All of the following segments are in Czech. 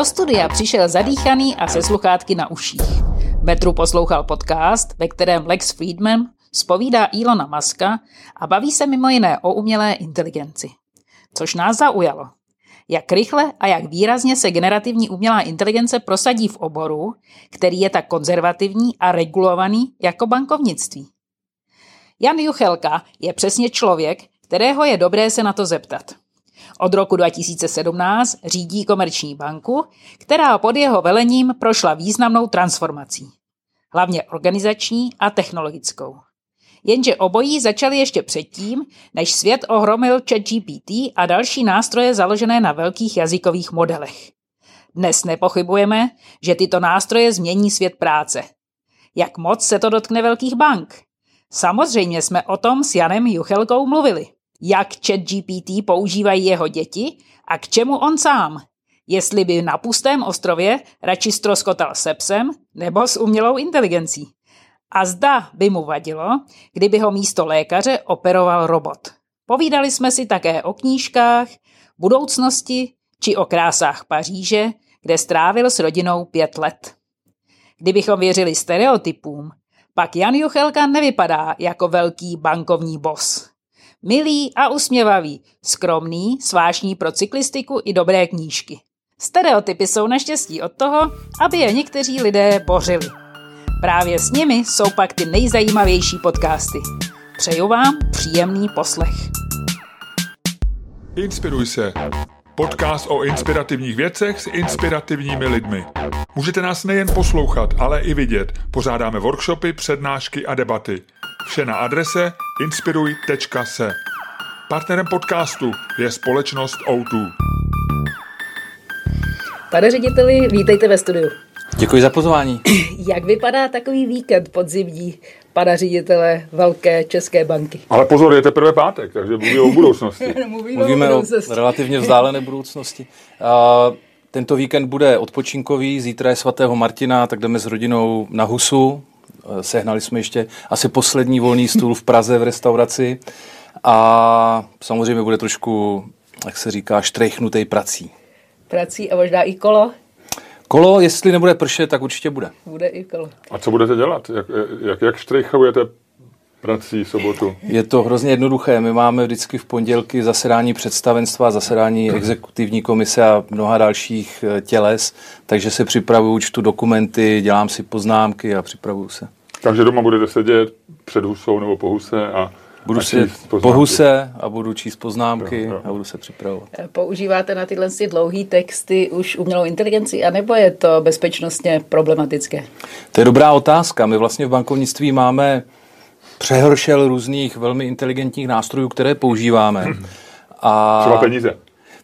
Do studia přišel zadýchaný a se sluchátky na uších. Metru poslouchal podcast, ve kterém Lex Friedman spovídá Ilona Maska a baví se mimo jiné o umělé inteligenci. Což nás zaujalo. Jak rychle a jak výrazně se generativní umělá inteligence prosadí v oboru, který je tak konzervativní a regulovaný jako bankovnictví. Jan Juchelka je přesně člověk, kterého je dobré se na to zeptat. Od roku 2017 řídí komerční banku, která pod jeho velením prošla významnou transformací. Hlavně organizační a technologickou. Jenže obojí začaly ještě předtím, než svět ohromil ChatGPT a další nástroje založené na velkých jazykových modelech. Dnes nepochybujeme, že tyto nástroje změní svět práce. Jak moc se to dotkne velkých bank? Samozřejmě jsme o tom s Janem Juchelkou mluvili jak chat GPT používají jeho děti a k čemu on sám. Jestli by na pustém ostrově radši stroskotal se psem nebo s umělou inteligencí. A zda by mu vadilo, kdyby ho místo lékaře operoval robot. Povídali jsme si také o knížkách, budoucnosti či o krásách Paříže, kde strávil s rodinou pět let. Kdybychom věřili stereotypům, pak Jan Juchelka nevypadá jako velký bankovní bos. Milý a usměvavý, skromný, svášní pro cyklistiku i dobré knížky. Stereotypy jsou naštěstí od toho, aby je někteří lidé bořili. Právě s nimi jsou pak ty nejzajímavější podcasty. Přeju vám příjemný poslech. Inspiruj se. Podcast o inspirativních věcech s inspirativními lidmi. Můžete nás nejen poslouchat, ale i vidět. Pořádáme workshopy, přednášky a debaty. Vše na adrese inspiruj.se. Partnerem podcastu je společnost O2. Pane řediteli, vítejte ve studiu. Děkuji za pozvání. Jak vypadá takový víkend podzimní pana ředitele velké české banky? Ale pozor, je teprve pátek, takže mluvíme o budoucnosti. Mluvíme, Mluvíme o, o budoucnosti. relativně vzdálené budoucnosti. A tento víkend bude odpočinkový, zítra je svatého Martina, tak jdeme s rodinou na Husu. Sehnali jsme ještě asi poslední volný stůl v Praze v restauraci. A samozřejmě bude trošku, jak se říká, štrejchnutej prací. Prací a možná i kolo. Kolo, jestli nebude pršet, tak určitě bude. Bude i kolo. A co budete dělat? Jak, jak, jak štrejchavujete prací sobotu? Je to hrozně jednoduché. My máme vždycky v pondělky zasedání představenstva, zasedání exekutivní komise a mnoha dalších eh, těles, takže se připravuju, čtu dokumenty, dělám si poznámky a připravuju se. Takže doma budete sedět před husou nebo po huse a Budu a se číst poznámky. po huse a budu číst poznámky Jo, jo. a budu se připravovat. Používáte na tyhle ty dlouhé texty už umělou inteligenci, anebo je to bezpečnostně problematické? To je dobrá otázka. My vlastně v bankovnictví máme přehršel různých velmi inteligentních nástrojů, které používáme. A Třeba peníze.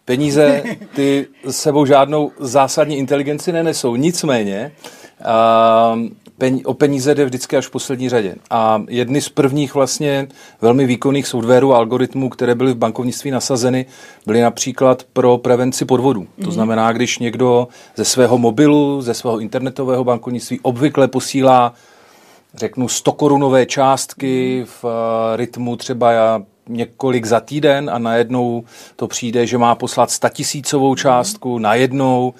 Peníze ty s sebou žádnou zásadní inteligenci nenesou. Nicméně a, pen, o peníze jde vždycky až v poslední řadě. A jedny z prvních vlastně velmi výkonných softwarů a algoritmů, které byly v bankovnictví nasazeny, byly například pro prevenci podvodů. To znamená, když někdo ze svého mobilu, ze svého internetového bankovnictví obvykle posílá řeknu 100 korunové částky v eh, rytmu třeba já několik za týden a najednou to přijde, že má poslat statisícovou částku najednou,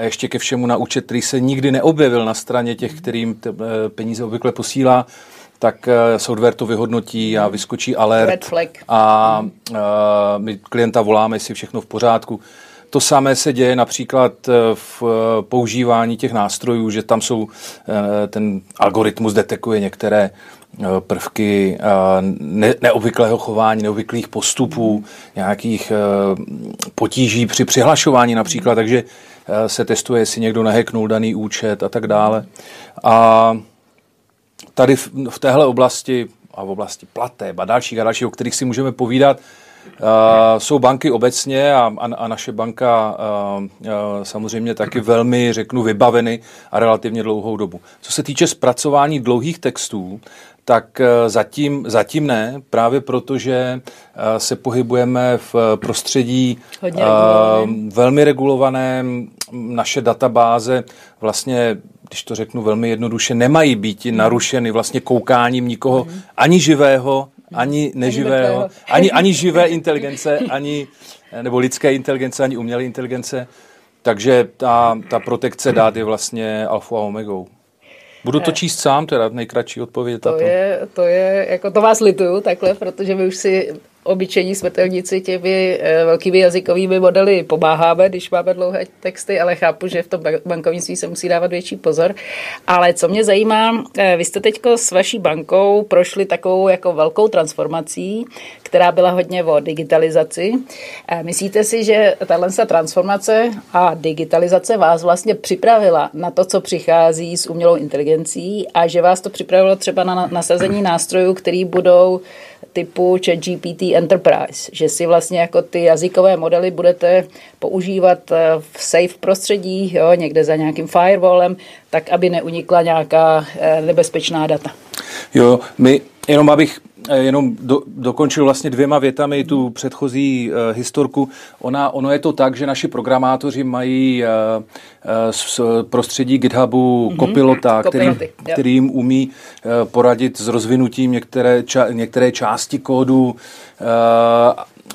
ještě ke všemu na účet, který se nikdy neobjevil na straně těch, kterým t- eh, peníze obvykle posílá, tak eh, software to vyhodnotí a vyskočí alert a uh, my klienta voláme, jestli všechno v pořádku. To samé se děje například eh, v eh, používání těch nástrojů, že tam jsou, eh, ten algoritmus detekuje některé prvky ne, neobvyklého chování, neobvyklých postupů, nějakých potíží při přihlašování například, takže se testuje, jestli někdo neheknul daný účet a tak dále. A tady v, v téhle oblasti a v oblasti plateb a dalších a dalších, o kterých si můžeme povídat, uh, jsou banky obecně a, a, a naše banka uh, uh, samozřejmě taky velmi, řeknu, vybaveny a relativně dlouhou dobu. Co se týče zpracování dlouhých textů, tak eh, zatím, zatím ne, právě protože eh, se pohybujeme v prostředí Hodně eh, regulovaném. velmi regulované. Naše databáze vlastně, když to řeknu velmi jednoduše, nemají být narušeny vlastně koukáním nikoho ani živého, ani neživého, ani, ani živé inteligence, ani nebo lidské inteligence, ani umělé inteligence. takže ta, ta protekce dát je vlastně alfa a omegou. Budu to číst sám, teda nejkratší odpověď. To je, to je, jako to vás lituju takhle, protože my už si obyčejní smrtelníci těmi eh, velkými jazykovými modely pomáháme, když máme dlouhé texty, ale chápu, že v tom bankovnictví se musí dávat větší pozor. Ale co mě zajímá, eh, vy jste teď s vaší bankou prošli takovou jako velkou transformací, která byla hodně o digitalizaci. Eh, myslíte si, že tahle transformace a digitalizace vás vlastně připravila na to, co přichází s umělou inteligencí a že vás to připravilo třeba na nasazení nástrojů, který budou typu ChatGPT Enterprise, že si vlastně jako ty jazykové modely budete používat eh, v safe prostředí, jo, někde za nějakým firewallem, tak aby neunikla nějaká eh, nebezpečná data. Jo, my, jenom abych Eh, jenom do, dokončil vlastně dvěma větami tu předchozí uh, historku. Ona, ono je to tak, že naši programátoři mají uh, z prostředí GitHubu mm-hmm. kopilota, který, který jim umí uh, poradit s rozvinutím některé, ča, některé části kódu. Uh,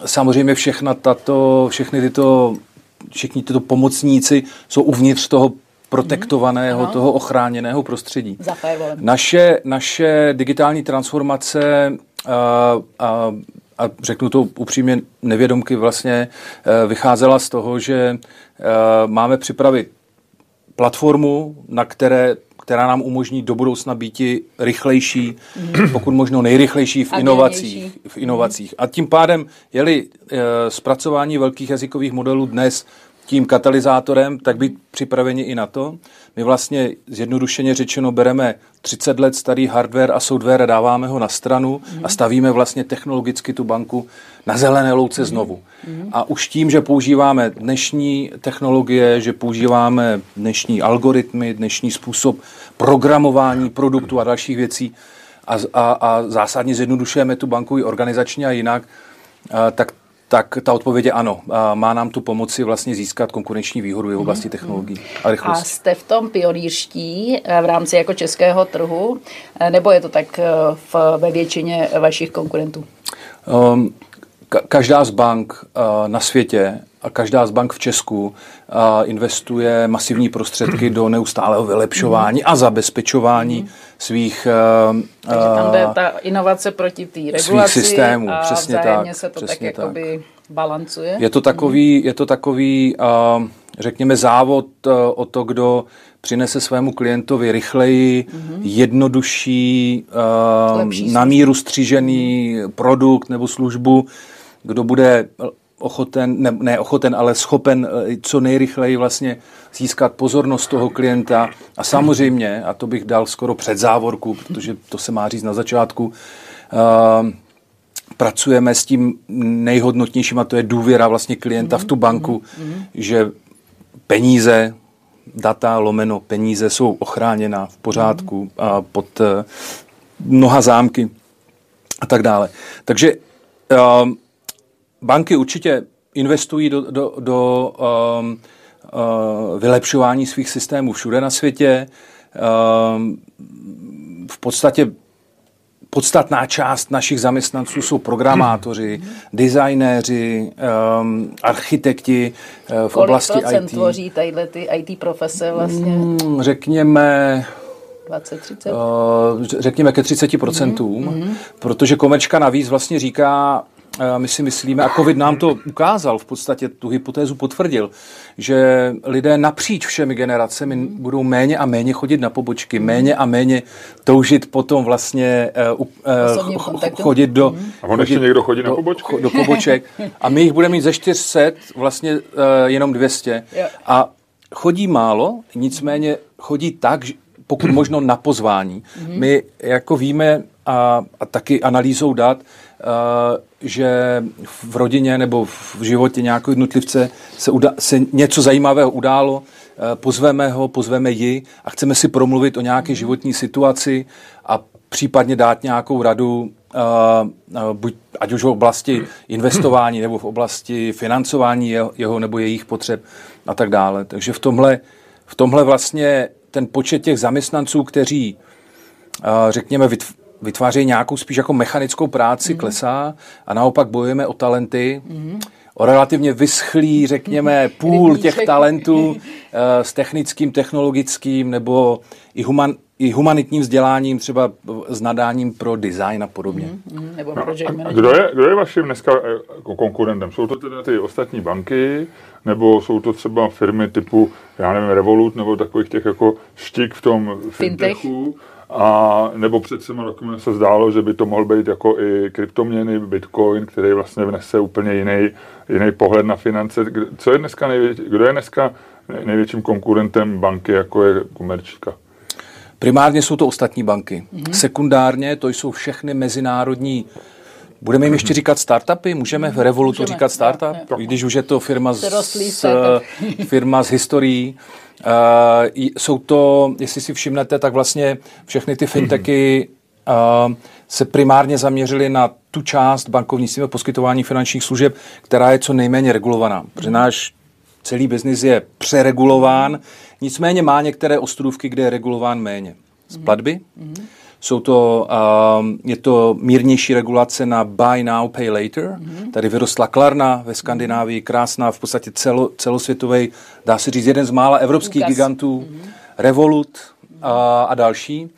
samozřejmě všechna tato, všechny tyto všichni tyto pomocníci jsou uvnitř toho protektovaného, mm. toho ochráněného prostředí. Naše, naše digitální transformace a, a, a řeknu to upřímně, nevědomky vlastně e, vycházela z toho, že e, máme připravit platformu, na které která nám umožní do budoucna být rychlejší, mm. pokud možno nejrychlejší v inovacích. V inovacích. A tím pádem, jeli e, zpracování velkých jazykových modelů dnes tím katalyzátorem, tak být připraveni i na to. My vlastně zjednodušeně řečeno bereme 30 let starý hardware a software, dáváme ho na stranu mm. a stavíme vlastně technologicky tu banku na zelené louce mm. znovu. Mm. A už tím, že používáme dnešní technologie, že používáme dnešní algoritmy, dnešní způsob programování produktu a dalších věcí a, a, a zásadně zjednodušujeme tu banku i organizačně a jinak, a, tak tak ta odpověď je ano. Má nám tu pomoci vlastně získat konkurenční výhodu v oblasti mhm. technologií a rychlosti. A jste v tom pionýrští eh, v rámci jako českého trhu, eh, nebo je to tak eh, v, ve většině vašich konkurentů? Um, ka- každá z bank na světě a každá z bank v Česku investuje masivní prostředky do neustálého vylepšování a zabezpečování svých Takže tam jde ta inovace proti té regulaci svých systémů, a přesně tak, se to tak, tak. jakoby balancuje. Je to takový, je to takový řekněme, závod o to, kdo přinese svému klientovi rychleji, mm-hmm. jednodušší, uh, na míru střížený produkt nebo službu, kdo bude ochoten, ne, ne ochoten, ale schopen eh, co nejrychleji vlastně získat pozornost toho klienta a samozřejmě, a to bych dal skoro před závorku, protože to se má říct na začátku, uh, pracujeme s tím nejhodnotnějším a to je důvěra vlastně klienta v tu banku, mm-hmm. že peníze, data lomeno peníze jsou ochráněna v pořádku mm-hmm. a pod uh, mnoha zámky a tak dále. Takže uh, banky určitě investují do, do, do um, uh, vylepšování svých systémů všude na světě. Um, v podstatě podstatná část našich zaměstnanců jsou programátoři, designéři, um, architekti uh, v Kolik oblasti IT. tvoří tadyhle ty IT profese vlastně? Mm, řekněme 20, 30? Uh, řekněme ke 30%, mm-hmm. protože Komečka navíc vlastně říká, my si myslíme, a COVID nám to ukázal, v podstatě tu hypotézu potvrdil, že lidé napříč všemi generacemi budou méně a méně chodit na pobočky, méně a méně toužit potom vlastně uh, uh, chodit do... A on ještě někdo chodí do, na pobočky? Do, do poboček. A my jich budeme mít ze 400 vlastně uh, jenom 200. A chodí málo, nicméně chodí tak, pokud možno na pozvání. Mhm. My jako víme a, a taky analýzou dat, uh, že v rodině nebo v životě nějakého jednotlivce se, uda- se něco zajímavého událo, eh, pozveme ho, pozveme ji a chceme si promluvit o nějaké životní situaci a případně dát nějakou radu, uh, uh, buď, ať už v oblasti investování nebo v oblasti financování jeho, jeho nebo jejich potřeb a tak dále. Takže v tomhle, v tomhle vlastně ten počet těch zaměstnanců, kteří, řekněme, vytv- vytvářejí nějakou spíš jako mechanickou práci, mm. klesá a naopak bojujeme o talenty, mm. o relativně vyschlý, řekněme, půl těch talentů eh, s technickým, technologickým nebo i, human, i humanitním vzděláním, třeba s nadáním pro design a podobně. Mm, nebo project no, kdo, je, kdo je vaším dneska jako konkurentem? Jsou to teda ty ostatní banky, nebo jsou to třeba firmy typu, já nevím, Revolut, nebo takových těch jako štik v tom fintechu? Fintech a nebo před třema roky se zdálo, že by to mohl být jako i kryptoměny, bitcoin, který vlastně vnese úplně jiný, jiný pohled na finance. Co je dneska největší, kdo je dneska největším konkurentem banky, jako je komerčka? Primárně jsou to ostatní banky. Mm-hmm. Sekundárně to jsou všechny mezinárodní Budeme jim ještě říkat startupy? Můžeme v Revolutu Můžeme, říkat startup? Jo, jo. Když už je to firma s, s, firma s historií. Uh, jsou to, jestli si všimnete, tak vlastně všechny ty fintechy uh, se primárně zaměřily na tu část bankovnictví poskytování finančních služeb, která je co nejméně regulovaná. Protože náš celý biznis je přeregulován, nicméně má některé ostrůvky, kde je regulován méně. Z platby, mm-hmm jsou to, uh, je to mírnější regulace na buy now, pay later. Mm-hmm. Tady vyrostla Klarna ve Skandinávii, krásná, v podstatě celo, celosvětový, dá se říct, jeden z mála evropských Lukas. gigantů, mm-hmm. Revolut uh, a další.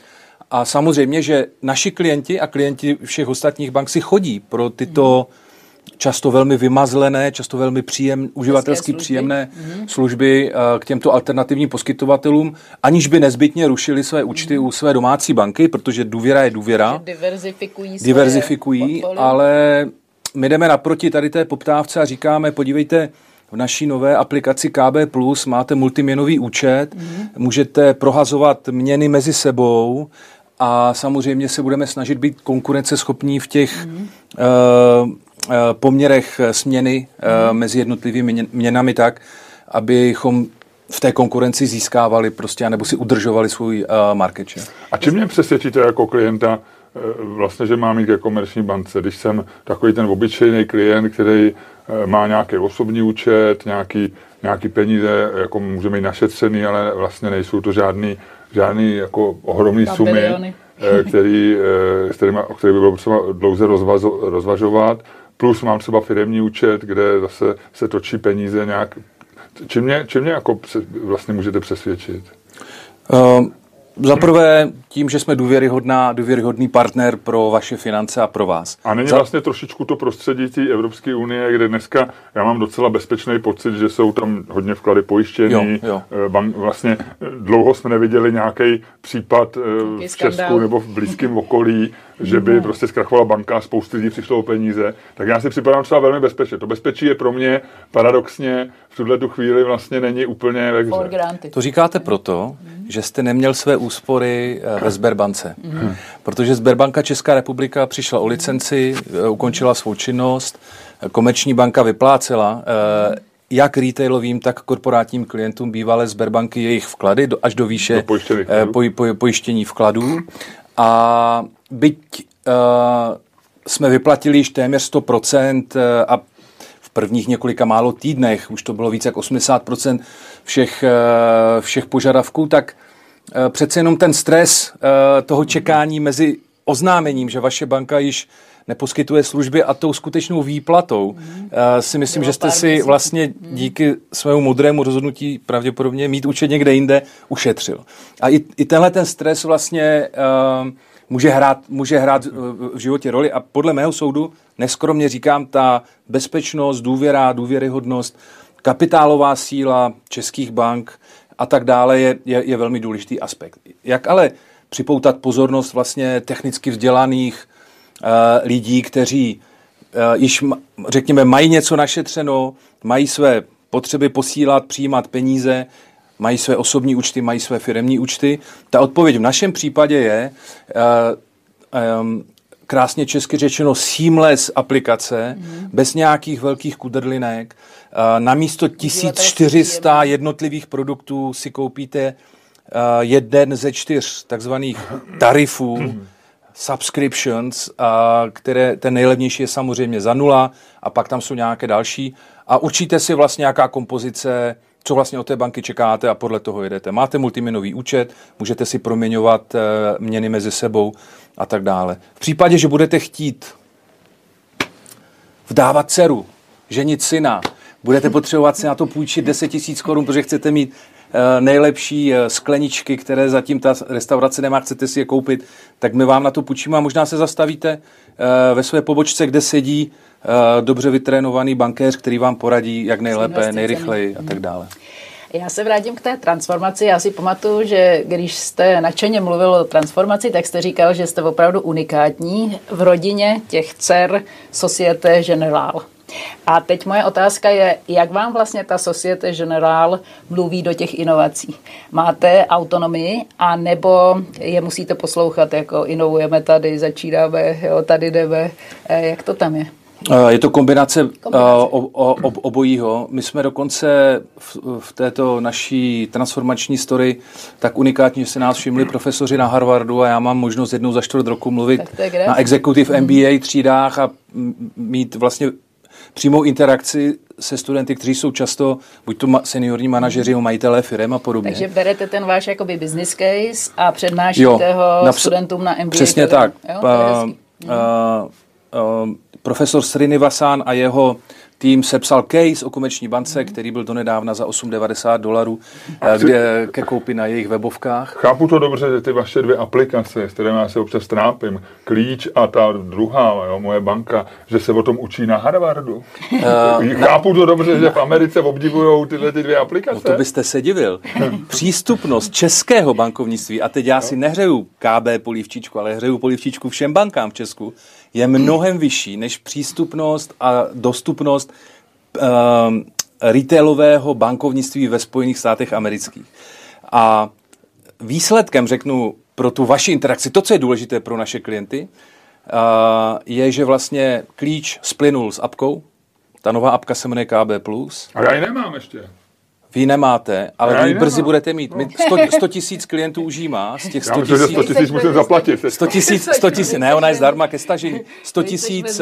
A samozřejmě, že naši klienti a klienti všech ostatních bank si chodí pro tyto mm-hmm často velmi vymazlené, často velmi příjem, uživatelsky služby. příjemné mm-hmm. služby uh, k těmto alternativním poskytovatelům, aniž by nezbytně rušili své účty mm-hmm. u své domácí banky, protože důvěra je důvěra. Diverzifikují, diverzifikují ale my jdeme naproti tady té poptávce a říkáme, podívejte, v naší nové aplikaci KB Plus máte multiměnový účet, mm-hmm. můžete prohazovat měny mezi sebou a samozřejmě se budeme snažit být konkurenceschopní v těch mm-hmm. uh, Eh, poměrech eh, směny mm. mezi jednotlivými měnami tak, abychom v té konkurenci získávali prostě, nebo si udržovali svůj market share. A čím mě přesvědčíte jako klienta, vlastně, že mám jít ke komerční bance, když jsem takový ten obyčejný klient, který má nějaký osobní účet, nějaký, nějaký peníze, jako můžeme mít našetřený, ale vlastně nejsou to žádný, žádný jako ohromný sumy, který, s kterými, o kterých by bylo potřeba dlouze rozvažovat plus mám třeba firmní účet, kde zase se točí peníze nějak. Čím mě, čím mě jako vlastně můžete přesvědčit? Uh, za prvé tím, že jsme důvěryhodná, důvěryhodný partner pro vaše finance a pro vás. A není Za... vlastně trošičku to prostředí té Evropské unie, kde dneska já mám docela bezpečný pocit, že jsou tam hodně vklady pojištěný. Jo, jo. Eh, bank, vlastně eh, dlouho jsme neviděli nějaký případ Taký v Česku skandál. nebo v blízkém okolí, že by prostě zkrachovala banka a spousty lidí přišlo o peníze, tak já si připadám třeba velmi bezpečně. To bezpečí je pro mě paradoxně v tuhle tu chvíli vlastně není úplně ve. To říkáte proto, že jste neměl své úspory eh, ve Sberbance. Hmm. Protože Sberbanka Česká republika přišla o licenci, eh, ukončila svou činnost, komerční banka vyplácela eh, jak retailovým, tak korporátním klientům bývalé Sberbanky jejich vklady do, až do výše do poj, poj, pojištění vkladů. A byť uh, jsme vyplatili již téměř 100% eh, a v prvních několika málo týdnech, už to bylo více jak 80% všech, všech požadavků, tak přece jenom ten stres uh, toho čekání mezi oznámením, že vaše banka již neposkytuje služby a tou skutečnou výplatou mm. si myslím, Bylo že jste si vlastně mm. díky svému modrému rozhodnutí pravděpodobně mít účet někde jinde ušetřil. A i, i tenhle ten stres vlastně uh, může hrát, může hrát v životě roli a podle mého soudu, neskromně říkám, ta bezpečnost, důvěra, důvěryhodnost, kapitálová síla českých bank a tak dále je, je, je velmi důležitý aspekt. Jak ale připoutat pozornost vlastně technicky vzdělaných uh, lidí, kteří uh, již, řekněme, mají něco našetřeno, mají své potřeby posílat, přijímat peníze, mají své osobní účty, mají své firemní účty. Ta odpověď v našem případě je uh, um, krásně česky řečeno seamless aplikace, mm. bez nějakých velkých kudrlinek. Uh, na místo 1400 jednotlivých produktů si koupíte uh, jeden ze čtyř takzvaných tarifů, mm. subscriptions, uh, které ten nejlevnější je samozřejmě za nula a pak tam jsou nějaké další. A určíte si vlastně nějaká kompozice co vlastně od té banky čekáte a podle toho jedete. Máte multiměnový účet, můžete si proměňovat eh, měny mezi sebou a tak dále. V případě, že budete chtít vdávat dceru ženit syna, budete potřebovat si na to půjčit 10 tisíc korun, protože chcete mít eh, nejlepší eh, skleničky, které zatím ta restaurace nemá, chcete si je koupit, tak my vám na to půjčíme a možná se zastavíte ve své pobočce, kde sedí dobře vytrénovaný bankéř, který vám poradí, jak nejlépe, nejrychleji a tak dále. Já se vrátím k té transformaci. Já si pamatuju, že když jste nadšeně mluvil o transformaci, tak jste říkal, že jste opravdu unikátní v rodině těch dcer Societe Generale. A teď moje otázka je, jak vám vlastně ta Societe Generale mluví do těch inovací? Máte autonomii a nebo je musíte poslouchat, jako inovujeme tady, začínáme, jo, tady jdeme, eh, jak to tam je? Eh, je to kombinace, eh, kombinace. O, o, obojího. My jsme dokonce v, v této naší transformační story tak unikátní, že se nás všimli profesoři na Harvardu a já mám možnost jednou za čtvrt roku mluvit na Executive MBA třídách a mít vlastně přímou interakci se studenty, kteří jsou často buď to seniorní manažeři nebo majitelé firm a podobně. Takže berete ten váš jakoby business case a přednášíte jo, ho studentům na MBA. Přesně tak. Jo, uh, uh, uh, profesor Srinivasan a jeho tým sepsal case o komerční bance, který byl donedávna za 8,90 dolarů eh, kde ke koupi na jejich webovkách. Chápu to dobře, že ty vaše dvě aplikace, s kterými já se občas trápím, Klíč a ta druhá, jo, moje banka, že se o tom učí na Harvardu. Uh, Chápu to dobře, že v Americe obdivují tyhle ty dvě aplikace. No to byste se divil. Přístupnost českého bankovnictví, a teď já si nehřeju KB polivčičku, ale hřeju polivčičku všem bankám v Česku, je mnohem vyšší než přístupnost a dostupnost um, retailového bankovnictví ve Spojených státech amerických. A výsledkem, řeknu, pro tu vaši interakci, to, co je důležité pro naše klienty, uh, je, že vlastně klíč splynul s apkou. Ta nová apka se jmenuje KB+. A já ji nemám ještě. Vy nemáte, ale vy brzy budete mít. My 100, 100 tisíc klientů už jí má. Z těch 100 tisíc, 100 tisíc musím zaplatit. 100 tisíc, 100 tisíc, ne, ona je zdarma ke stažení. 100 tisíc,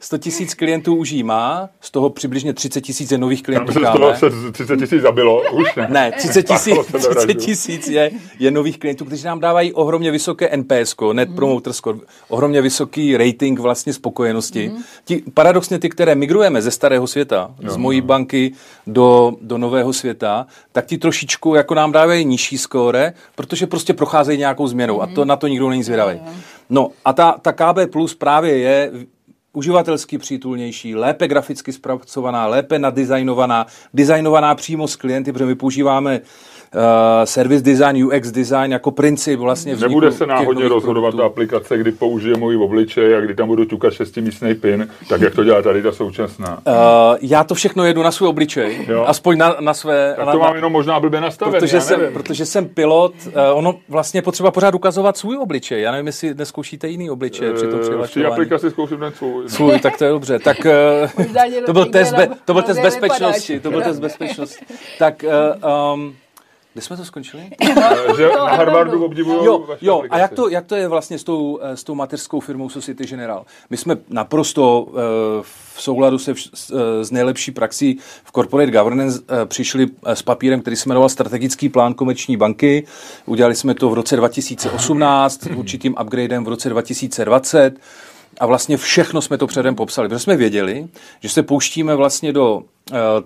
100 tisíc klientů už jí má, z toho přibližně 30 tisíc je nových klientů. Z toho se 30 tisíc zabilo, už ne. Ne, 30 tisíc, 30 tisíc je, je nových klientů, kteří nám dávají ohromně vysoké NPS, Net Promoter Score, ohromně vysoký rating vlastně spokojenosti. Mm. Ti, paradoxně ty, které migrujeme ze starého světa, z mojí no. banky do, do nového celého světa, tak ti trošičku jako nám dávají nižší skóre, protože prostě procházejí nějakou změnou mm-hmm. a to na to nikdo není zvědavý. No a ta, ta KB Plus právě je uživatelsky přítulnější, lépe graficky zpracovaná, lépe nadizajnovaná, designovaná přímo s klienty, protože my používáme uh, service design, UX design jako princip vlastně Nebude se náhodně rozhodovat ta aplikace, kdy použije můj obličej a kdy tam budu ťukat šestimístný pin, tak jak to dělá tady ta současná. Uh, já to všechno jedu na svůj obličej, jo. aspoň na, na své... Tak to na, mám jenom možná blbě nastavené, protože, jsem, protože jsem pilot, uh, ono vlastně potřeba pořád ukazovat svůj obličej. Já nevím, jestli neskoušíte jiný obličej uh, při tom přihlašování. V aplikaci zkouším ten svůj. Svůj, tak to je dobře. Tak uh, to byl test, be, to byl test bezpečnosti. To byl test bezpečnosti. Tak um, kde jsme to skončili? že na Harvardu obdivují Jo, jo a jak to, jak to je vlastně s tou, eh, s tou mateřskou firmou Society General? My jsme naprosto uh, v souladu se vš, uh, s nejlepší praxí v corporate governance uh, přišli s papírem, který se jmenoval Strategický plán komerční banky. Udělali jsme to v roce 2018, určitým upgradem v roce 2020 a vlastně všechno jsme to předem popsali, protože jsme věděli, že se pouštíme vlastně do uh,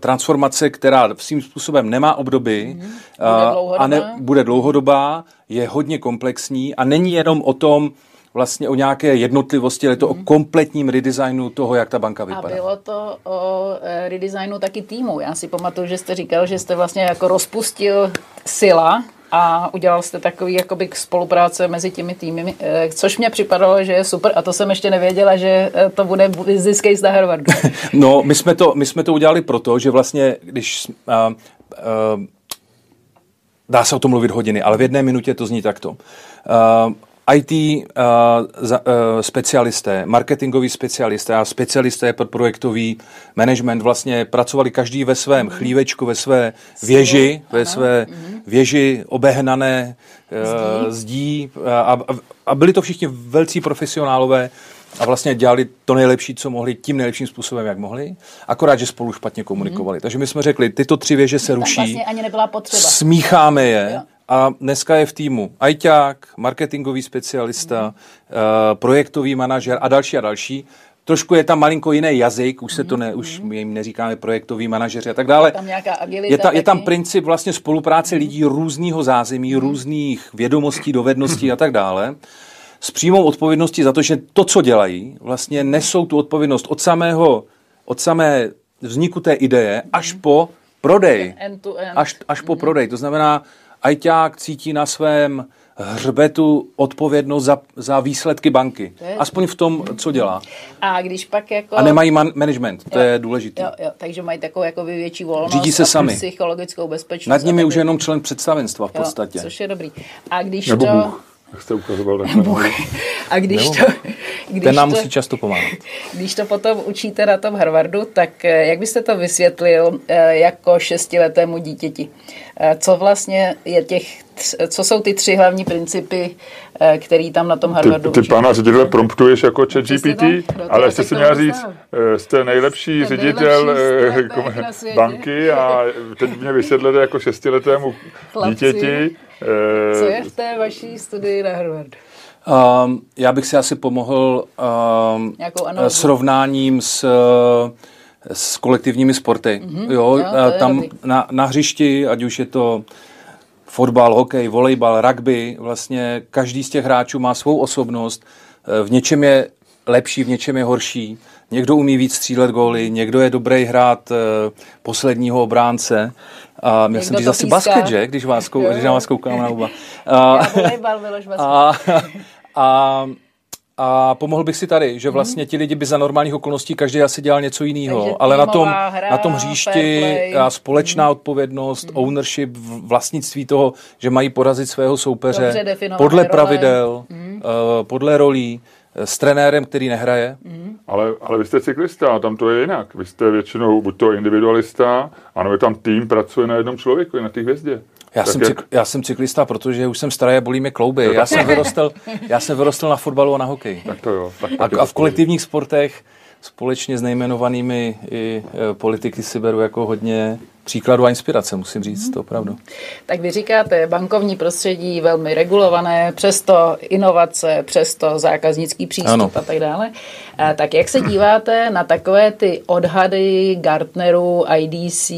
transformace, která svým způsobem nemá obdoby mm, uh, a ne, bude dlouhodobá, je hodně komplexní a není jenom o tom, vlastně o nějaké jednotlivosti, ale je to mm. o mhm. kompletním redesignu toho, jak ta banka vypadá. A bylo to o eh, redesignu taky týmu. Já si pamatuju, že jste říkal, že jste vlastně jako rozpustil sila a udělal jste takový jakoby spolupráce mezi těmi týmy, eh, což mě připadalo, že je super a to jsem ještě nevěděla, že eh, to bude business case na Harvardu. no, my jsme to, my jsme to udělali proto, že vlastně, když uh, uh, dá se o tom mluvit hodiny, ale v jedné minutě to zní takto. Uh, IT uh, za, uh, specialisté, marketingoví specialisté a specialisté pod projektový management vlastně pracovali každý ve svém mm. chlívečku, ve své věži, ve své mm. věži obehnané uh, zdí a, a byli to všichni velcí profesionálové a vlastně dělali to nejlepší, co mohli, tím nejlepším způsobem, jak mohli, akorát, že spolu špatně komunikovali. Mm. Takže my jsme řekli, tyto tři věže se ruší, vlastně ani nebyla potřeba. smícháme je, jo a dneska je v týmu ajťák, marketingový specialista, mm. projektový manažer a další a další. trošku je tam malinko jiný jazyk, už se to ne, už my jim neříkáme projektový manažeři a tak dále. Tam nějaká agilita Je, ta, je tam princip vlastně spolupráce lidí různého zázemí, různých vědomostí, dovedností a tak dále. S přímou odpovědností za to, že to, co dělají, vlastně nesou tu odpovědnost od samého, od samé vzniku té ideje až po prodej. End end. Až, až po prodej. To znamená, ajťák cítí na svém hřbetu odpovědnost za, za výsledky banky. To je- Aspoň v tom, co dělá. A když pak jako... A nemají man- management, to Jo, je důležité. Jo, jo, takže mají takovou jako větší volnost Řídí se a sami. psychologickou bezpečnost. Nad nimi už je jenom člen představenstva v jo, podstatě. Což je dobrý. A když Nebo to... Bůh, jak jste ukazoval takhle. A když Nebo- to... Když Ten nám to, musí často pomáhat. Když to potom učíte na tom Harvardu, tak eh, jak byste to vysvětlil eh, jako šestiletému dítěti? Eh, Co vlastně je těch, co jsou ty tři hlavní principy, který tam na tom Harvardu Ty, ty pana ředitele promptuješ jako chat Přesně GPT, no ale jste si měla říct, eh, jste nejlepší Jste ředitel nejlepší eh, na světě. banky a teď mě vysvětlete jako šestiletému dítěti. eh, Co je v té vaší studii na Harvardu? Um, já bych si asi pomohl um, srovnáním s, s kolektivními sporty. Mm-hmm. Jo, Jo, tam na, na hřišti, ať už je to fotbal, hokej, volejbal, rugby, vlastně každý z těch hráčů má svou osobnost. Eh, V něčem je lepší, v něčem je horší. Někdo umí víc střílet góly, někdo je dobrý hrát eh, posledního obránce. A měl jsem říct asi basket, že? Když, vás, kou, když na vás koukám na oba. A, Vasík. a, a, a pomohl bych si tady, že vlastně ti lidi by za normálních okolností každý asi dělal něco jiného, ale na tom, hra, na tom play. a společná odpovědnost, ownership, v- vlastnictví toho, že mají porazit svého soupeře podle role. pravidel, eh, podle rolí, eh, s trenérem, který nehraje. Ale, ale vy jste cyklista, tam to je jinak. Vy jste většinou buď to individualista, anebo je tam tým, pracuje na jednom člověku, na té hvězdě. Já Tak jsem, jak- cykl, já jsem cyklista, protože už jsem starý a bolí mě klouby. Já jsem, vyrostl, já jsem vyrostl na fotbalu a na hokeji. Tak to jo. Tak A, a v kolektivních sportech společně s nejmenovanými i e, politiky si beru jako hodně příkladu a inspirace, musím říct, to opravdu. Tak vy říkáte, bankovní prostředí velmi regulované, přesto inovace, přesto zákaznický přístup Ano. a tak dále. A tak jak se díváte na takové ty odhady Gartneru, IDC,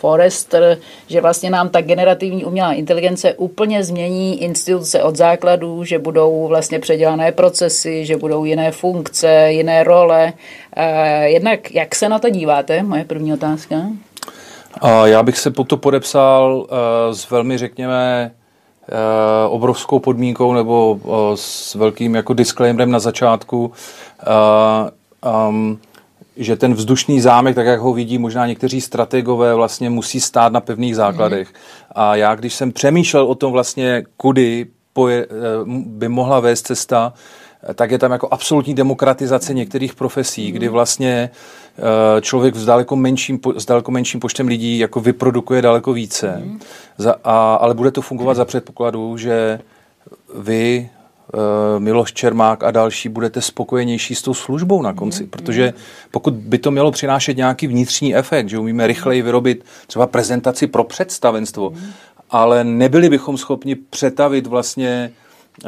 Forrester, že vlastně nám ta generativní umělá inteligence úplně změní instituce od základů, že budou vlastně předělané procesy, že budou jiné funkce, jiné role. Eh, Jednak, jak se na to díváte? Moje první otázka. Já bych se pod to podepsal uh, s velmi, řekněme, uh, obrovskou podmínkou nebo s velkým jako disclaimerem na začátku, um, že ten vzdušný zámek, tak jak ho vidí možná někteří strategové, vlastně musí stát na pevných základech. A já, když jsem přemýšlel o tom vlastně, kudy poje, eh, by mohla vést cesta, eh, tak je tam jako absolutní demokratizace některých profesí, kdy vlastně eh, člověk s daleko menším, s daleko menším počtem lidí jako vyprodukuje daleko více. Za, a, ale bude to fungovat za předpokladu, že vy, Miloš Čermák a další budete spokojenější s tou službou na konci, protože pokud by to mělo přinášet nějaký vnitřní efekt, že umíme rychleji vyrobit třeba prezentaci pro představenstvo, ale nebyli bychom schopni přetavit vlastně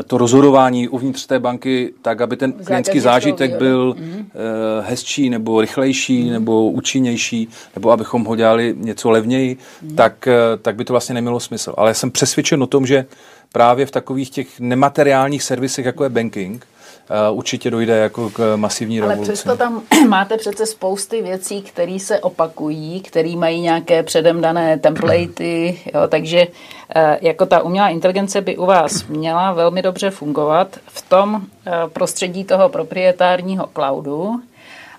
to rozhodování uvnitř té banky tak, aby ten klientský zážitek byl eh, hezčí nebo rychlejší nebo účinnější, nebo abychom ho dělali něco levněji, tak, eh, tak by to vlastně nemělo smysl. Ale jsem přesvědčen o tom, že právě v takových těch nemateriálních servisech, jako je banking, určitě dojde jako k masivní Ale revoluci. přesto tam máte přece spousty věcí, které se opakují, které mají nějaké předem dané templatey, jo, takže eh, jako ta umělá inteligence by u vás měla velmi dobře fungovat v tom eh, prostředí toho proprietárního cloudu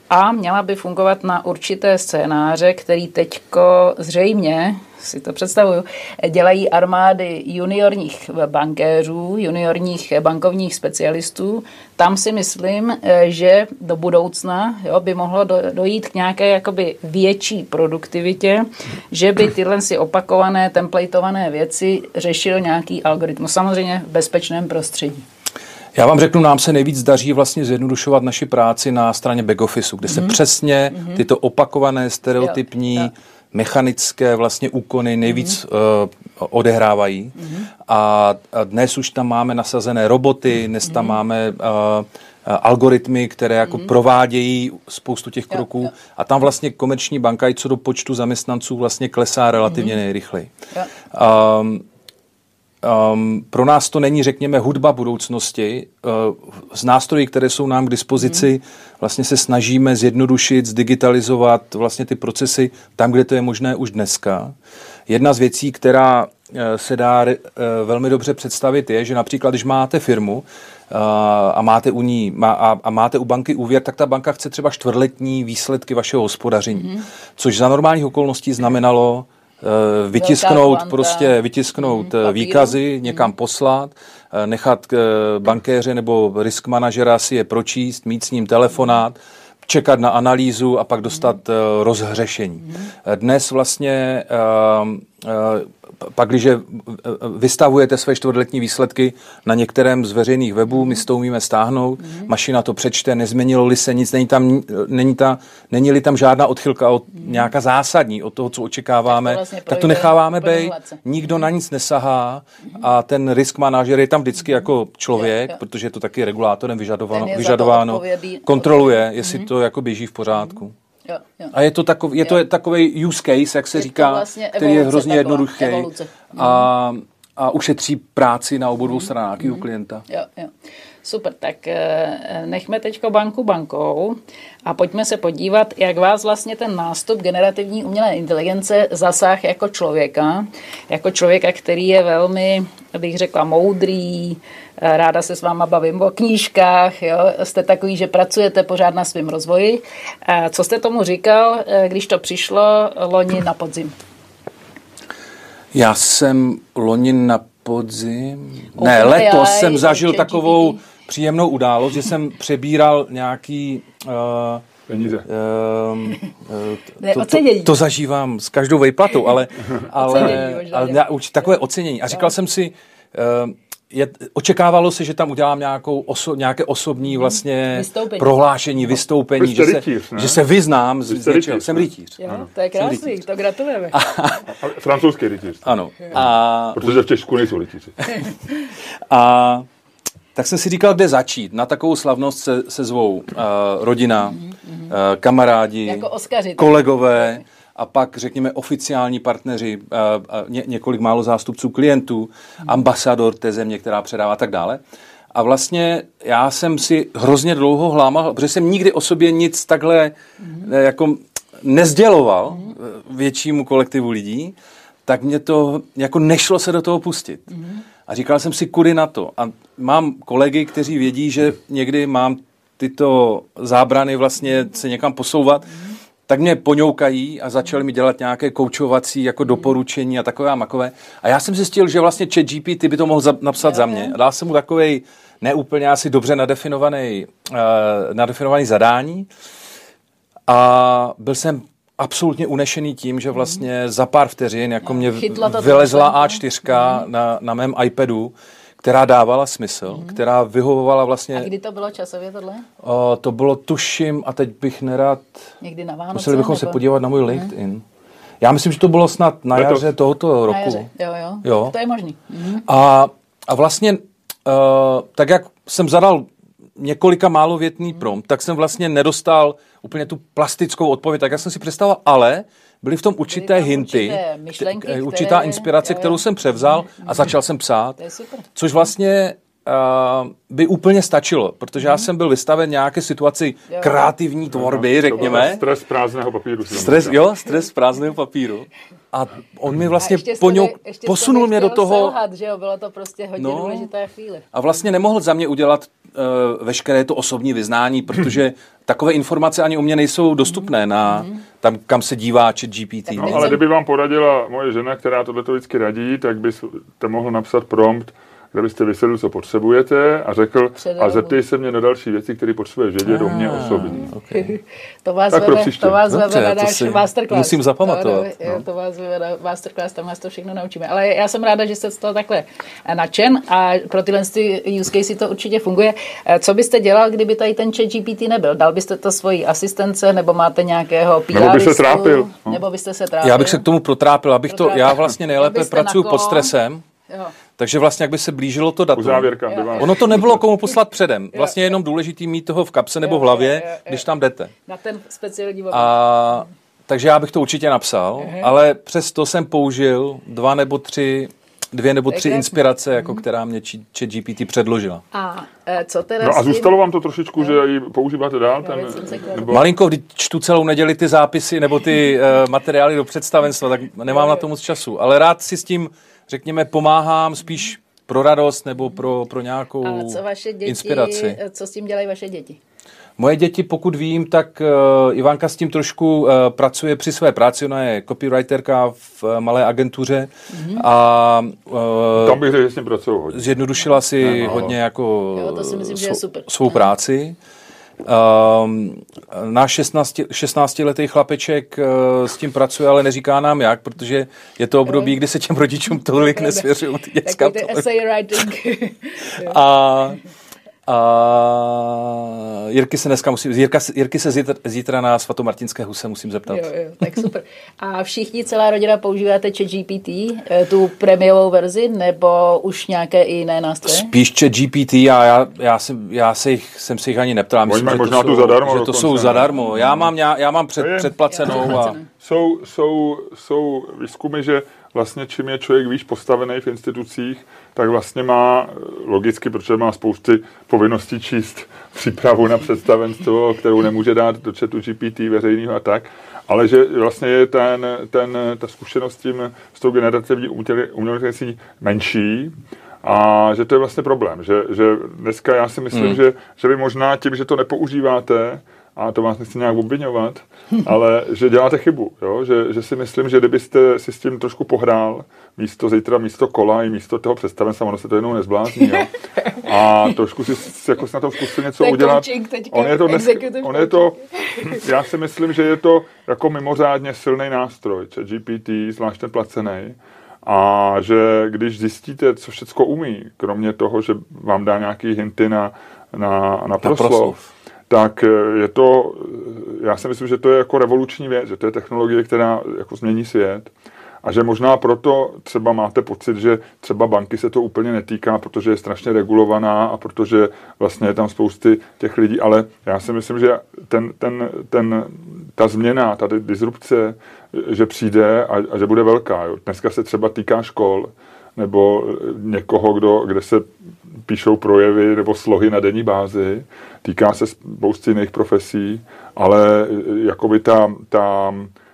a měla by fungovat na určité scénáře, který teďko zřejmě, si to představuju, dělají armády juniorních bankéřů, juniorních bankovních specialistů. Tam si myslím, eh, že do budoucna jo, by mohlo do- dojít k nějaké jakoby větší produktivitě, že by tyhle si opakované, templatované věci řešil nějaký algoritmus. Samozřejmě v bezpečném prostředí. Já vám řeknu, nám se nejvíc daří vlastně zjednodušovat naši práci na straně back officeu, kde se přesně tyto opakované, stereotypní, Jo, jo. Mechanické vlastně úkony nejvíc uh, odehrávají. A, a dnes už tam máme nasazené roboty, dnes tam máme uh, algoritmy, které jako mm. provádějí spoustu těch kroků jo, jo. a tam vlastně komerční banka i co do počtu zaměstnanců vlastně klesá relativně mm. nejrychleji. Um, Um, pro nás to není, řekněme, hudba budoucnosti. Uh, z nástroji, které jsou nám k dispozici, mm. vlastně se snažíme zjednodušit, zdigitalizovat vlastně ty procesy tam, kde to je možné už dneska. Jedna z věcí, která uh, se dá uh, velmi dobře představit, je, že například, když máte firmu uh, a máte u ní má, a, a máte u banky úvěr, tak ta banka chce třeba čtvrtletní výsledky vašeho hospodaření, mm. což za normálních okolností znamenalo Eh, vytisknout prostě, vytisknout hmm, výkazy, někam hmm. poslat, eh, nechat bankéře nebo risk manažera si je pročíst, mít s ním telefonát, čekat na analýzu a pak dostat hmm. rozhřešení. Dnes vlastně pak, když vystavujete své čtvrtletní výsledky na některém z veřejných webů, my s to umíme stáhnout, mm-hmm. mašina to přečte, nezměnilo-li se nic, není tam, není ta, není-li tam žádná odchylka od mm-hmm. nějaká zásadní od toho, co očekáváme, tak to, vlastně tak to necháváme být, nikdo na nic nesahá mm-hmm. a ten risk manažer je tam vždycky mm-hmm. jako člověk, jo, jo. protože je to taky regulátorem vyžadováno, vyžadováno kontroluje, jestli mm-hmm. to jako běží v pořádku. Mm-hmm. Jo, jo. A je to, takový, je to takový use case, jak se je říká, vlastně který je hrozně jednoduchý a, a ušetří práci na obou dvou mhm. stranách mm. i u mhm. klienta. Jo, jo. Super, tak eh, nechme teď banku bankou a pojďme se podívat, jak vás vlastně ten nástup generativní umělé inteligence zasáh jako člověka, jako člověka, který je velmi, bych řekla, moudrý, eh, ráda se s váma bavím o knížkách, jo? jste takový, že pracujete pořád na svém rozvoji. Co jste tomu říkal, eh, když to přišlo loni na podzim? Já jsem loni na podzim, ne, letos jsem zažil takovou příjemnou událost, že jsem přebíral nějaký... Uh, Peníze. Uh, to, to, to zažívám s každou vejplatou, ale, ale, ocenění, ale, ale takové ocenění. A říkal jsem si, uh, je, očekávalo se, že tam udělám nějakou oso, nějaké osobní mhm. vlastně vystoupení. prohlášení, vystoupení, že, rytíř, se, že se vyznám z něčeho. Jsem rytíř. Jo, to je krásný, to gratulujeme. A, francouzský rytíř. Ano. A, Protože v Česku nejsou rytíři. a tak jsem si říkal, kde začít. Na takovou slavnost se, se zvou uh, rodina, mm-hmm. uh, kamarádi, jako Oscaři, kolegové a pak, řekněme, oficiální partneři, uh, uh, ně, několik málo zástupců klientů, mm-hmm. ambasador té země, která předává a tak dále. A vlastně já jsem si hrozně dlouho hlámal, protože jsem nikdy o sobě nic takhle mm-hmm. jako nezděloval mm-hmm. většímu kolektivu lidí, tak mě to jako nešlo se do toho pustit. Mm-hmm. A říkal jsem si, kudy na to. A mám kolegy, kteří vědí, že někdy mám tyto zábrany vlastně se někam posouvat, tak mě poňoukají a začali mi dělat nějaké koučovací jako doporučení a takové a makové. A já jsem zjistil, že vlastně chat GPT by to mohl za, napsat za mě. A dal jsem mu takový neúplně asi dobře nadefinovaný, uh, nadefinovaný zadání. A byl jsem absolutně unešený tím, že vlastně za pár vteřin jako mě vylezla A4 mm. na, na mém iPadu, která dávala smysl, mm. která vyhovovala vlastně... A kdy to bylo časově tohle? O, to bylo tuším, a teď bych nerad... Někdy na Vánoce? Museli bychom nebo... se podívat na můj mhm. LinkedIn. Mm. Já myslím, že to bylo snad na jaře tohoto roku. Na jaře. Jo, jo, jo. To je možný. Mm. A, a vlastně, uh, tak jak jsem zadal několika málo větný hmm. prom, tak jsem vlastně nedostal úplně tu plastickou odpověď, tak jak jsem si představoval, ale byly v tom určité tam hinty, určité myšlenky, které, určitá inspirace, kterou jsem převzal a hmm. začal jsem psát, což vlastně uh, by úplně stačilo, protože já hmm. jsem byl vystaven nějaké situaci jo. kreativní tvorby, řekněme. Stres prázdného papíru. Stres, jo, stres prázdného papíru. A on mi vlastně poňou, posunul mě do toho... Selhat, že jo? Bylo to prostě hodně no, důležitá chvíle. A vlastně nemohl za mě udělat veškeré to osobní vyznání, protože takové informace ani u mě nejsou dostupné na tam, kam se dívá chat GPT. No, ale kdyby vám poradila moje žena, která tohle to vždycky radí, tak byste mohl napsat prompt, kde byste vysvětlil, co potřebujete a řekl, a zeptej se mě na další věci, které potřebuješ vědět o mě osobně. Okay. to vás tak vede, to vás Dobře, vede na náš masterclass. Musím zapamatovat. To, no. to vás vede na masterclass, tam vás to všechno naučíme. Ale já jsem ráda, že jste z toho takhle nadšen a pro tyhle use case to určitě funguje. Eh, co byste dělal, kdyby tady ten chat GPT nebyl? Dal byste to svojí asistence, nebo máte nějakého PR Nebo byste se trápil. Nebo byste se trápil. Já bych se k tomu protrápil, abych to, já vlastně nejlépe pracuji pod stresem. Jo Takže vlastně, jak by se blížilo to datum. Uzávěrka. Ono to nebylo komu poslat předem. Vlastně jenom důležitý mít toho v kapse nebo v hlavě, když tam jdete. Na ten speciální moment. A, takže já bych to určitě napsal, ale přesto jsem použil dva nebo tři dvě nebo tři inspirace, jako která mě chat GPT předložila. A e, co teda No a zůstalo vám to trošičku, že ji používáte dál? Ten, nebo... Malinko, když čtu celou neděli ty zápisy nebo ty uh, materiály do představenstva, tak nemám na to moc času. Ale rád si s tím, řekněme, pomáhám spíš pro radost nebo pro, pro nějakou A co vaše děti, inspiraci. co s tím dělají vaše děti? Moje děti, pokud vím, tak uh, Ivanka s tím trošku uh, pracuje při své práci. Ona je copywriterka v uh, malé agentuře Mhm. a uh, Tam bych řekl, že s tím pracuju hodně. zjednodušila si hodně jako Jo, to si myslím, že je svou- super. svou práci. Náš 16, 16-letý chlapeček uh, s tím pracuje, ale neříká nám jak, protože je to období, kdy se těm rodičům tolik nesvěřují ty děcka. Takový essay writing. A, a Jirky se dneska musím, Jirka, Jirky se zítra, zítra na svatomartinské huse musím zeptat. jo, jo, tak super. A všichni, celá rodina používáte ChatGPT, e, tu prémiovou verzi, nebo už nějaké i jiné nástroje? Spíš chat GPT a já, já, jsem, já se jich, jsem se jich ani neptal. Myslím, že to možná tu jsou, zadarmo že to dokonce, jsou zadarmo. Já mám, já, já mám před, To je- předplacenou a Jsou, jsou, jsou výzkumy, že vlastně čím je člověk výš postavený v institucích, tak vlastně má logicky, protože má spousty povinností číst přípravu na představenstvo, kterou nemůže dát do chatu GPT veřejného a tak, ale že vlastně je ten, ten, ta zkušenost s tím, s tou generativní umělou menší, a že to je vlastně problém, že, že dneska já si myslím, hmm. že, že vy možná tím, že to nepoužíváte, a to vás nechci nějak obvinovat, ale že děláte chybu, jo? Že, že si myslím, že kdybyste si s tím trošku pohrál, místo zítra, místo kola i místo toho představenstva, ono se to jenom nezblázní, jo? A trošku si jako si na to zkusil něco udělat. on je to, dnes, on je to, já si myslím, že je to jako mimořádně silný nástroj, GPT, zvlášť ten placený. A že když zjistíte, co všechno umí, kromě toho, že vám dá nějaký hinty na, na, na proslov, proslov. tak eh, je to, já si myslím, že to je jako revoluční věc, že to je technologie, která jako změní svět. A že možná proto třeba máte pocit, že třeba banky se to úplně netýká, protože je strašně regulovaná a protože vlastně je tam spousty těch lidí, ale já si myslím, že ten, ten, ten, ta změna, ta disrupce, že přijde a, a že bude velká. Jo. Dneska se třeba týká škol, nebo někoho, kdo, kde se píšou projevy nebo slohy na denní bázi. Týká se spousty jiných profesí, ale jakoby ta, ta,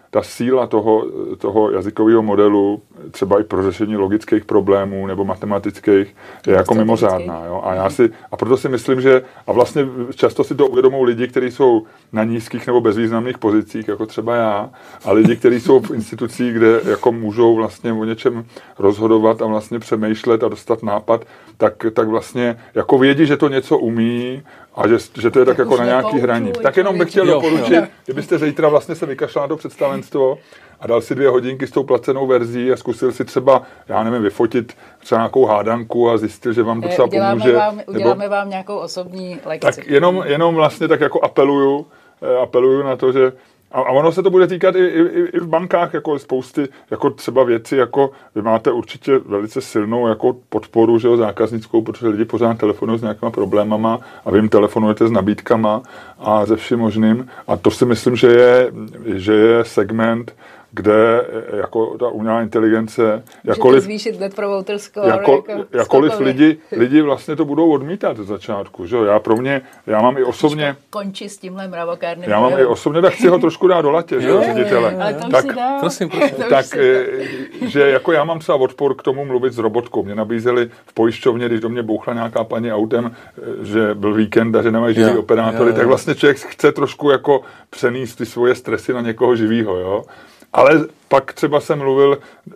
ta síla toho, toho jazykového modelu, třeba i pro řešení logických problémů nebo matematických, je jako mimořádná. Jo? A, já si, a proto si myslím, že a vlastně často si to uvědomují lidi, kteří jsou na nízkých nebo bezvýznamných pozicích, jako třeba já, a lidi, kteří jsou v institucích, kde jako můžou vlastně o něčem rozhodovat a vlastně přemýšlet a dostat nápad, tak, tak vlastně jako vědí, že to něco umí a že, že to je tak, Tak jako na nějaký hraní. Tak jenom bych chtěl doporučit, kdybyste zítra vlastně se vykašlal na to představenstvo a dal si dvě hodinky s tou placenou verzí a zkusil si třeba, já nevím, vyfotit třeba nějakou hádanku a zjistil, že vám docela Uděláme, pomůže. vám, uděláme vám nějakou osobní lekci. Tak jenom, jenom vlastně tak jako apeluju, eh, apeluju na to, že a, a ono se to bude týkat i, i, i- i v bankách, jako spousty, jako třeba věci, jako vy máte určitě velice silnou jako podporu, že jo, zákaznickou, protože lidi pořád telefonují s nějakýma problémama a vy jim telefonujete s nabídkama a ze vším možným. A to si myslím, že je, že je segment, kde eh, jako ta umělá inteligence, Můžete jakkoliv, zvýšit net promoter score jako, jako jakkoliv skokově. lidi, lidi vlastně to budou odmítat z začátku. Že? jo. Já pro mě, já mám i osobně, Končí s tímhle mravokárným já mám i osobně, tak chci ho trošku dát do latě, že jo, ředitele. Ale to už Tak, si dá. prosím, prosím. Tak, eh, že jako já mám třeba odpor k tomu mluvit s robotkou. Mě nabízeli v pojišťovně, když do mě bouchla nějaká paní autem, eh, že byl víkend a že nemají živý operátory, tak vlastně člověk chce trošku jako přenést ty svoje stresy na někoho živýho, jo. Ale pak třeba jsem mluvil, eh,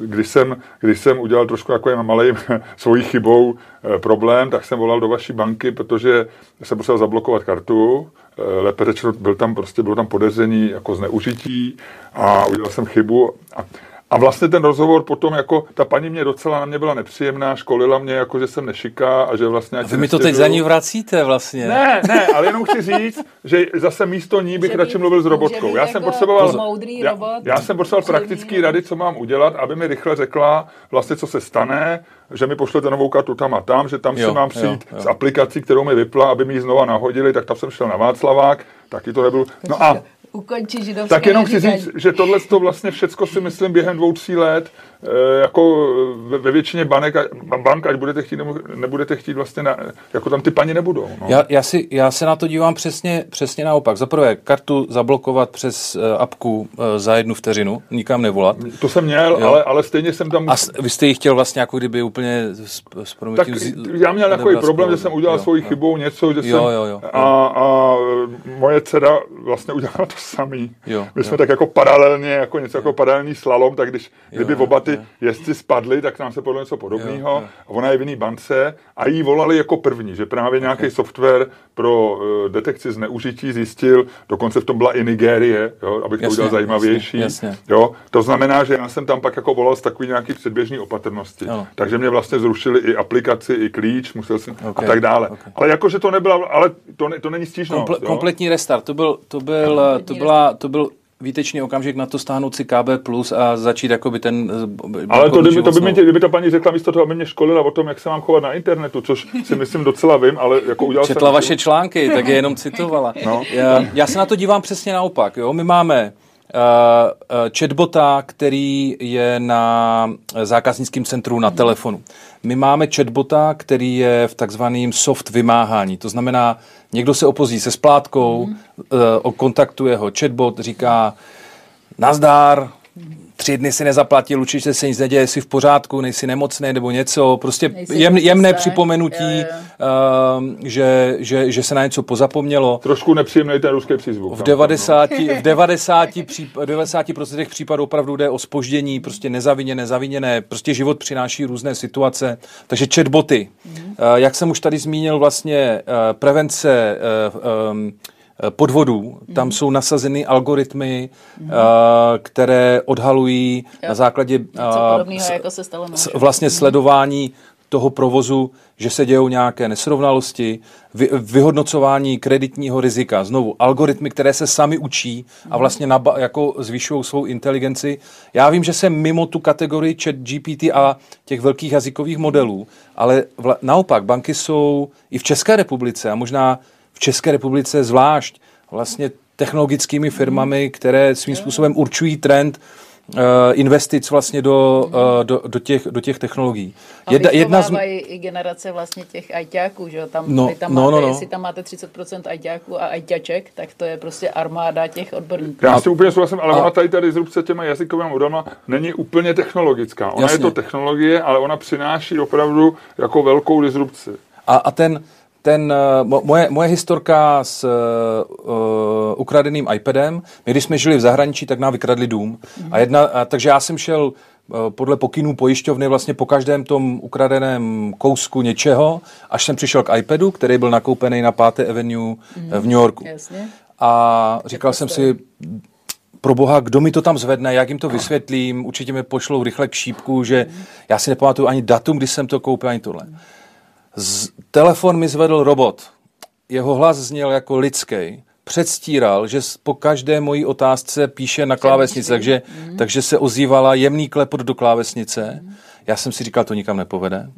když jsem, když jsem udělal trošku jako jen malej svojí chybou eh, problém, tak jsem volal do vaší banky, protože jsem musel zablokovat kartu, eh, lépe řečeno, byl tam prostě, bylo tam podezření jako zneužití a udělal jsem chybu a, A vlastně ten rozhovor potom, jako ta paní mě docela na mě byla nepříjemná, školila mě, jako že jsem nešiká a že vlastně... A vy mi to teď za ní vracíte vlastně. Ne, ne, ale jenom chci říct, že zase místo ní bych radši mluvil s robotkou. Já jsem jako potřeboval, moudrý já, robot, já jsem potřeboval praktický rady, co mám udělat, aby mi rychle řekla vlastně, co se stane, že mi pošlete novou kartu tam a tam, že tam Jo, si mám jo, přijít jo. s aplikací, kterou mi vypla, aby mi ji znova nahodili, tak tam jsem šel na Václavák, taky to nebylo. No a Ukončí židovské tak jenom chci říct, že tohle to vlastně všecko si myslím během dvou, tří let, jako ve, ve většině banek, bank, ať budete chtít, nebo nebudete chtít vlastně, na, jako tam ty paní nebudou. No. Já, já, si, já se na to dívám přesně, přesně naopak. Za prvé, kartu zablokovat přes uh, apku za jednu vteřinu, nikam nevolat. To jsem měl, Jo. ale, ale stejně jsem tam... A vy jste ji chtěl vlastně jako kdyby úplně s, s tak já měl takový problém, že jsem udělal Jo, svojí jo. chybou něco, že Jo, jsem... jo, jo. A, a moje dcera vlastně udělala to samý. Jo, My jsme jo. tak jako paralelně, jako něco jako paralelní slalom, tak když, kdyby jo, oba ty jo. jezdci spadli, tak nám se podle něco Jo, podobného. jo. A ona je v jiný bance a jí volali jako první, že právě nějaký software pro uh, detekci zneužití zjistil, dokonce v tom byla i Nigérie, jo, abych to Jasně, udělal zajímavější. jasně, jasně. Jo, to znamená, že já jsem tam pak jako volal z takový nějaký předběžný opatrnosti. Ano. Takže mě vlastně zrušili i aplikaci, i klíč, musel jsem Ok, a tak dále. ok. Ale jakože to nebyla, ale to, ne, to není stížnost. Komple, jo. kompletní restart. To byl, to byl, to byla, to byl výtečný okamžik na to stáhnout si KB Plus a začít jakoby ten eh, Ale to, kdyby, to by, mě, kdyby ta paní řekla místo toho, aby mě školila o tom, jak se mám chovat na internetu, což si myslím docela vím, ale jako udělal Četla jsem... vaše články, tak je jenom citovala. No. Já, já se na to dívám přesně naopak. Jo? My máme chatbota, který je na zákaznickém centru na telefonu. My máme chatbota, který je v takzvaném soft vymáhání. To znamená, někdo se opozí se splátkou, mm. uh, kontaktuje ho chatbot, říká nazdár, tři dny si nezaplatil, určitě se nic neděje, jsi v pořádku, nejsi nemocný nebo něco, prostě jem, jemné připomenutí, Jo, uh, že, že, že se na něco pozapomnělo. Trošku nepříjemný ten ruský přízvuk. V no. 90, v 90, příp, 90% případů opravdu jde o spoždění, prostě nezaviněné, nezaviněné, prostě život přináší různé situace. Takže chatboty, mm. jak jsem už tady zmínil, vlastně eh, prevence em, eh, podvodů, tam jsou nasazeny algoritmy, eh, které odhalují na základě eh, s- jako se stalo s- vlastně sledování toho provozu, že se dějou nějaké nesrovnalosti, vy, vyhodnocování kreditního rizika. Znovu, algoritmy, které se sami učí a vlastně naba, jako zvyšují svou inteligenci. Já vím, že jsem mimo tu kategorii chat GPT a těch velkých jazykových modelů, ale vla, naopak banky jsou i v České republice a možná České republice zvlášť vlastně technologickými firmami, které svým způsobem určují trend eh, investic vlastně do, eh, do, do, těch, do těch technologií. A Jedna, jedna z, i generace vlastně těch ajťáků, že jo? Tam, No, vy tam no, máte, no, no. Jestli tam máte 30% ajťáků a ajťaček, tak to je prostě armáda těch odborníků. Já s tím úplně souhlasím, ale A- ona tady ta disrupce těma jazykovými modelama není úplně technologická. Ona Jasně. je to technologie, ale ona přináší opravdu jako velkou disrupci. A, a ten, ten eh, mo, moje, moje historka s uh, ukradeným iPadem, my když jsme žili v zahraničí, tak nám vykradli dům. A jedna, a, takže já jsem šel podle pokynů pojišťovny vlastně po každém tom ukradeném kousku něčeho, až jsem přišel k iPadu, který byl nakoupený na 5. Avenue eh, v New Yorku. Jasně. A říkal jsem si, pro boha, kdo mi to tam zvedne, jak jim to vysvětlím, určitě mi pošlou rychle k šípku, že já si nepamatuju ani datum, kdy jsem to koupil, ani tohle. Z, telefon mi zvedl robot. Jeho hlas zněl jako lidský. Předstíral, že po každé mojí otázce píše na klávesnici, takže, takže se ozývala jemný klepot do klávesnice. Já jsem si říkal, to nikam nepovede.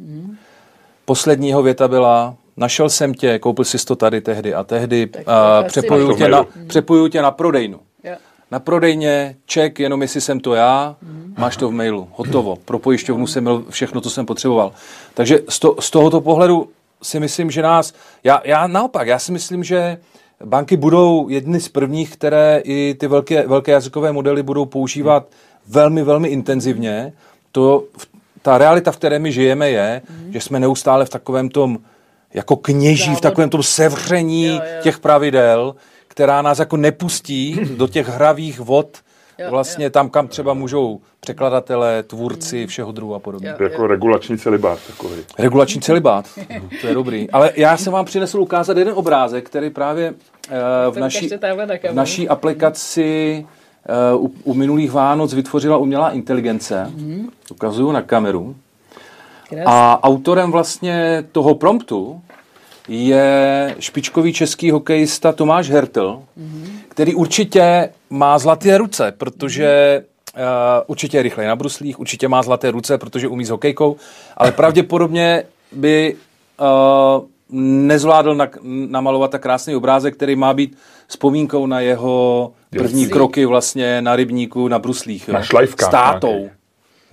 Posledního věta byla, našel jsem tě, koupil jsi to tady tehdy a tehdy, Tak přepojuju, asi tě na, mailu. přepojuju tě na prodejnu. Jo. Na prodejně, ček, jenom jestli jsem to já, máš to v mailu, hotovo. Pro pojišťovnu jsem měl všechno, co jsem potřeboval. Takže z, to, z tohoto pohledu si myslím, že nás, já, já naopak, já si myslím, že banky budou jedny z prvních, které i ty velké, velké jazykové modely budou používat velmi, velmi intenzivně. To, ta realita, v které my žijeme, je, že jsme neustále v takovém tom jako kněží, v takovém tom sevření Jo, jo. těch pravidel, která nás jako nepustí do těch hravých vod, Jo, vlastně tam, kam třeba můžou překladatelé, tvůrci, všeho druhu a podobně. Jo. Jako regulační celibát takový. Regulační celibát, to je dobrý. Ale já jsem vám přinesl ukázat jeden obrázek, který právě eh, v, naší, v naší aplikaci u, u minulých Vánoc vytvořila umělá inteligence. Mm. Ukazuju na kameru. A autorem vlastně toho promptu je špičkový český hokejista Tomáš Hertel, mm-hmm. který určitě má zlaté ruce, protože uh, určitě je rychlej na bruslích, určitě má zlaté ruce, protože umí s hokejkou, ale pravděpodobně by uh, nezvládl na, namalovat tak krásný obrázek, který má být vzpomínkou na jeho první kroky vlastně na rybníku na bruslích. Jo? Na šlajvkách. S tátou.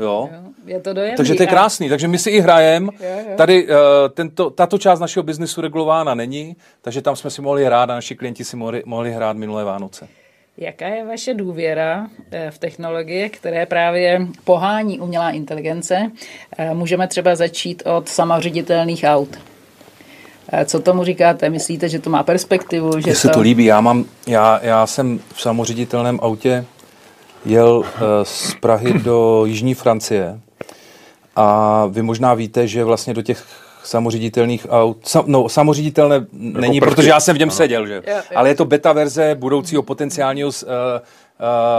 Jo. jo. Je to dojemný. Takže to je krásný. Takže my si i hrajeme. Tady uh, tento, tato část našeho biznesu regulována není, takže tam jsme si mohli hrát a naši klienti si mohli, mohli hrát minulé Vánoce. Jaká je vaše důvěra eh, v technologie, které právě pohání umělá inteligence? Eh, můžeme třeba začít od samoředitelných aut. Co tomu říkáte? Myslíte, že to má perspektivu? Že Mně se to... to líbí. Já, mám, já, já jsem v samoředitelném autě jel z Prahy do Jižní Francie a vy možná víte, že vlastně do těch samoředitelných aut, sam, no samoředitelné jako není, prvky. protože já jsem v něm seděl, že? Jo, jo. Ale je to beta verze budoucího potenciálního uh,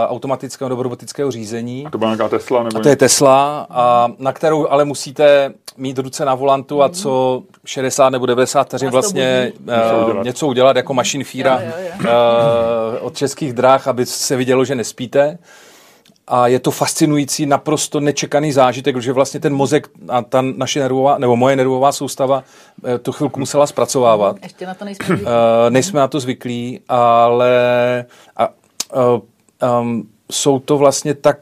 automatického nebo robotického řízení. A to byla nějaká Tesla? Nebo a to je Tesla, a na kterou ale musíte mít ruce na volantu a co 60 nebo 90 vteřin vlastně uh, udělat. něco udělat jako mašinfíra uh, od českých dráh, aby se vidělo, že nespíte a je to fascinující, naprosto nečekaný zážitek, že vlastně ten mozek a ta naše nervová, nebo moje nervová soustava eh, to chvilku musela zpracovávat. Ještě na to nejsme zvyklí. Uh, nejsme na to zvyklí, ale a, uh, um, jsou to vlastně tak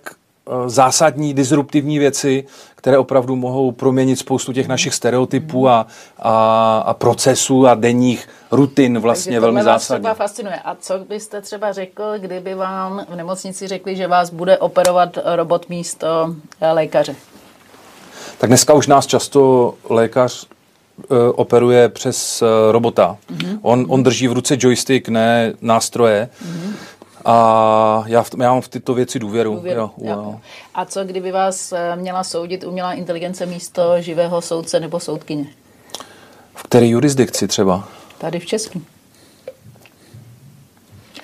zásadní, disruptivní věci, které opravdu mohou proměnit spoustu těch našich stereotypů a, a, a procesů a denních rutin vlastně Takže velmi zásadně. třeba fascinuje. A co byste třeba řekl, kdyby vám v nemocnici řekli, že vás bude operovat robot místo eh, lékaře? Tak dneska už nás často lékař uh, operuje přes robota. Mm-hmm. On, on drží v ruce joystick, ne nástroje. Mm-hmm. A já, v, já mám v tyto věci důvěru. důvěru. Jo, jo. A co kdyby vás eh, měla soudit umělá inteligence místo živého soudce nebo soudkyně? V které jurisdikci třeba? Tady v Česku.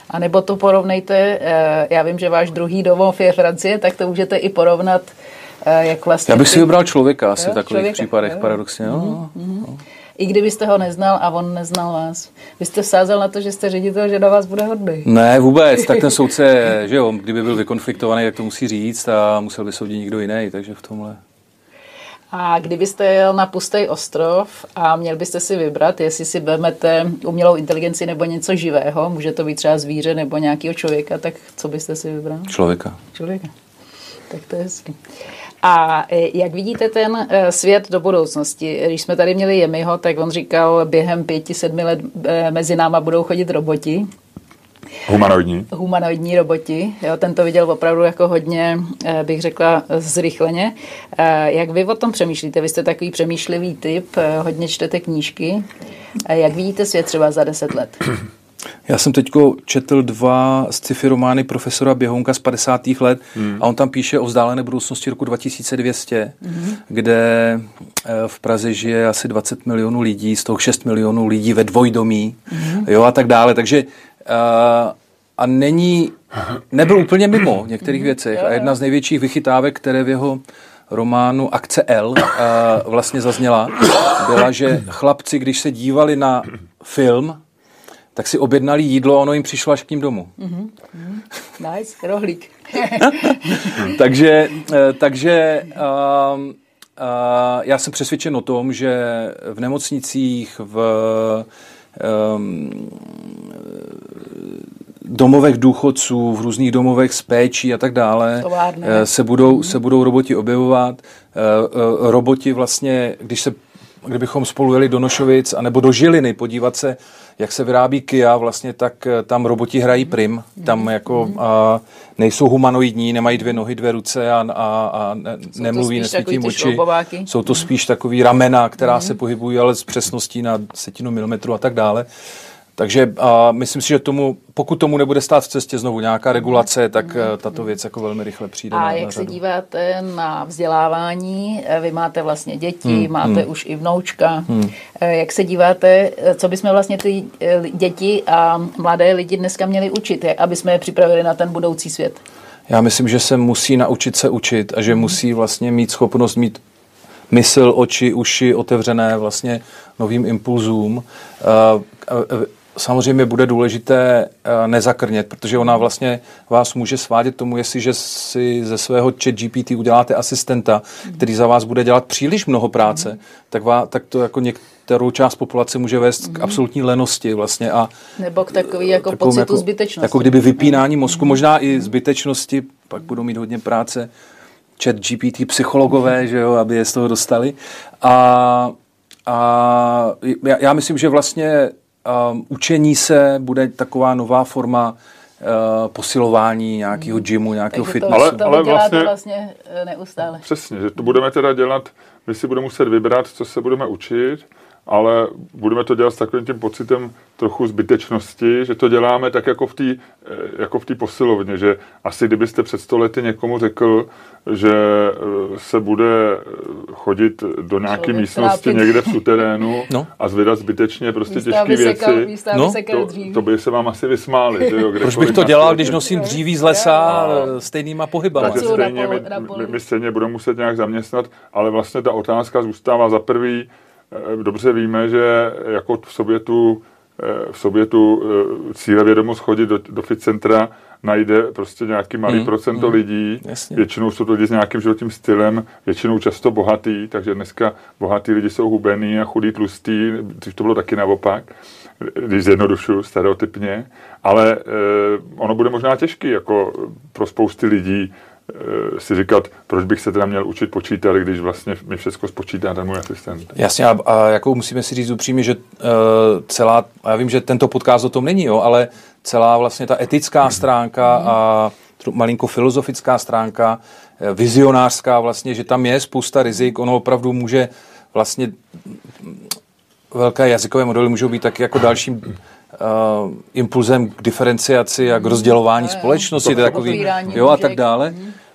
A nebo to porovnejte, eh, já vím, že váš druhý domov je Francie, tak to můžete i porovnat, eh, jak vlastně... Já bych si vybral člověka asi jo, v takových člověka, případech, jo. paradoxně. Jo. Mm-hmm. Jo i kdybyste ho neznal a on neznal vás. Vy jste vsázel na to, že jste ředitel, že na vás bude hodný. Ne, vůbec. Tak ten soudce, že jo, kdyby byl vykonfliktovaný, tak to musí říct a musel by soudit někdo jiný, takže v tomhle. A kdybyste jel na pustý ostrov a měl byste si vybrat, jestli si vezmete umělou inteligenci nebo něco živého, může to být třeba zvíře nebo nějakého člověka, tak co byste si vybral? Člověka. Člověka. Tak to je hezky. A e, jak vidíte ten e, svět do budoucnosti? Když jsme tady měli Jemiho, tak on říkal, během pěti, sedmi let e, mezi náma budou chodit roboti. Humanoidní. Humanoidní roboti. Jo, ten to viděl opravdu jako hodně, bych řekla, zrychleně. Jak vy o tom přemýšlíte? Vy jste takový přemýšlivý typ, hodně čtete knížky. Jak vidíte svět třeba za deset let? Já jsem teď četl dva sci-fi romány profesora Běhounka z 50. let hmm. a on tam píše o vzdálené budoucnosti roku 2200, hmm. kde eh, v Praze žije asi 20 milionů lidí, z toho 6 milionů lidí ve dvojdomí hmm. jo, a tak dále. Takže uh, a není, nebyl úplně mimo v některých hmm. věcech a jedna z největších vychytávek, které v jeho románu Akce L uh, vlastně zazněla, byla, že chlapci, když se dívali na film, tak si objednali jídlo a ono jim přišlo až k ním domů. Mm-hmm. Nice, rohlík. takže eh, takže uh, uh, já jsem přesvědčen o tom, že v nemocnicích, v um, domovech důchodců, v různých domovech s péčí a tak dále Továrne. se budou, mm-hmm. se budou roboti objevovat. Roboti vlastně, když se kdybychom spolu jeli do Nošovic anebo do Žiliny podívat se, jak se vyrábí Kia, vlastně, tak eh, tam roboti hrají prim. Tam jako a, nejsou humanoidní, nemají dvě nohy, dvě ruce a, a, a ne, nemluví, nesvítí oči. Jsou to spíš takový ramena, která mm. se pohybují, ale s přesností na setinu milimetru a tak dále. Takže a myslím si, že tomu, pokud tomu nebude stát v cestě znovu nějaká regulace, tak mm. tato věc jako velmi rychle přijde A na, jak na se řadu. díváte na vzdělávání? Eh, Vy máte vlastně děti, hmm, máte hmm. už i vnoučka. Hmm. Jak se díváte, co bychom vlastně ty děti a mladé lidi dneska měli učit, aby jsme je připravili na ten budoucí svět? Já myslím, že se musí naučit se učit a že hmm. musí vlastně mít schopnost mít mysl, oči, uši otevřené vlastně novým impulzům. Samozřejmě bude důležité nezakrnět, protože ona vlastně vás může svádět tomu, jestliže si ze svého chat GPT uděláte asistenta, který za vás bude dělat příliš mnoho práce, mm. tak, vás, tak to jako některou část populace může vést mm. k absolutní lenosti vlastně. A Nebo k takový jako pocitu jako, zbytečnosti. Jako kdyby vypínání mozku, mm. možná i zbytečnosti, pak budou mít hodně práce chat GPT psychologové, že jo, aby je z toho dostali. A, a já, já myslím, že vlastně um, učení se bude taková nová forma uh, posilování nějakého gymu, nějakého fitnessu. Ale, to ale vlastně, vlastně neustále. Přesně, že to budeme teda dělat, my si budeme muset vybrat, co se budeme učit, ale budeme to dělat s takovým tím pocitem trochu zbytečnosti, že to děláme tak jako v té jako v posilovně, že asi kdybyste před sto lety někomu řekl, že se bude chodit do nějaké místnosti trápit. někde v suterénu no. a zvedat zbytečně prostě těžké věci, no. to, to by se vám asi vysmáli. Že jo, Proč bych to dělal, když nosím dříví z lesa stejnýma pohybama? Takže stejně my, my, my stejně budeme muset nějak zaměstnat, ale vlastně ta otázka zůstává za prvý, dobře víme, že jako v sobě tu, v sobě tu cíle vědomost chodit do, do fit centra najde prostě nějaký malý mm, procento mm, lidí. Jasně. Většinou jsou to lidi s nějakým životním stylem, většinou často bohatý, takže dneska bohatý lidi jsou hubený a chudý, tlustý, dřív to bylo taky naopak, když zjednodušuju stereotypně, ale eh, ono bude možná těžký jako pro spousty lidí si říkat, proč bych se teda měl učit počítat, když vlastně mi všechno spočítá ten můj asistent. Jasně, a, a jako musíme si říct upřímně, že uh, celá, já vím, že tento podcast o tom není, jo, ale celá vlastně ta etická stránka a malinko filozofická stránka, vizionářská vlastně, že tam je spousta rizik, ono opravdu může vlastně velké jazykové modely můžou být taky jako dalším uh, impulzem k diferenciaci a k rozdělování společnosti, to takový, jo, a tak dále.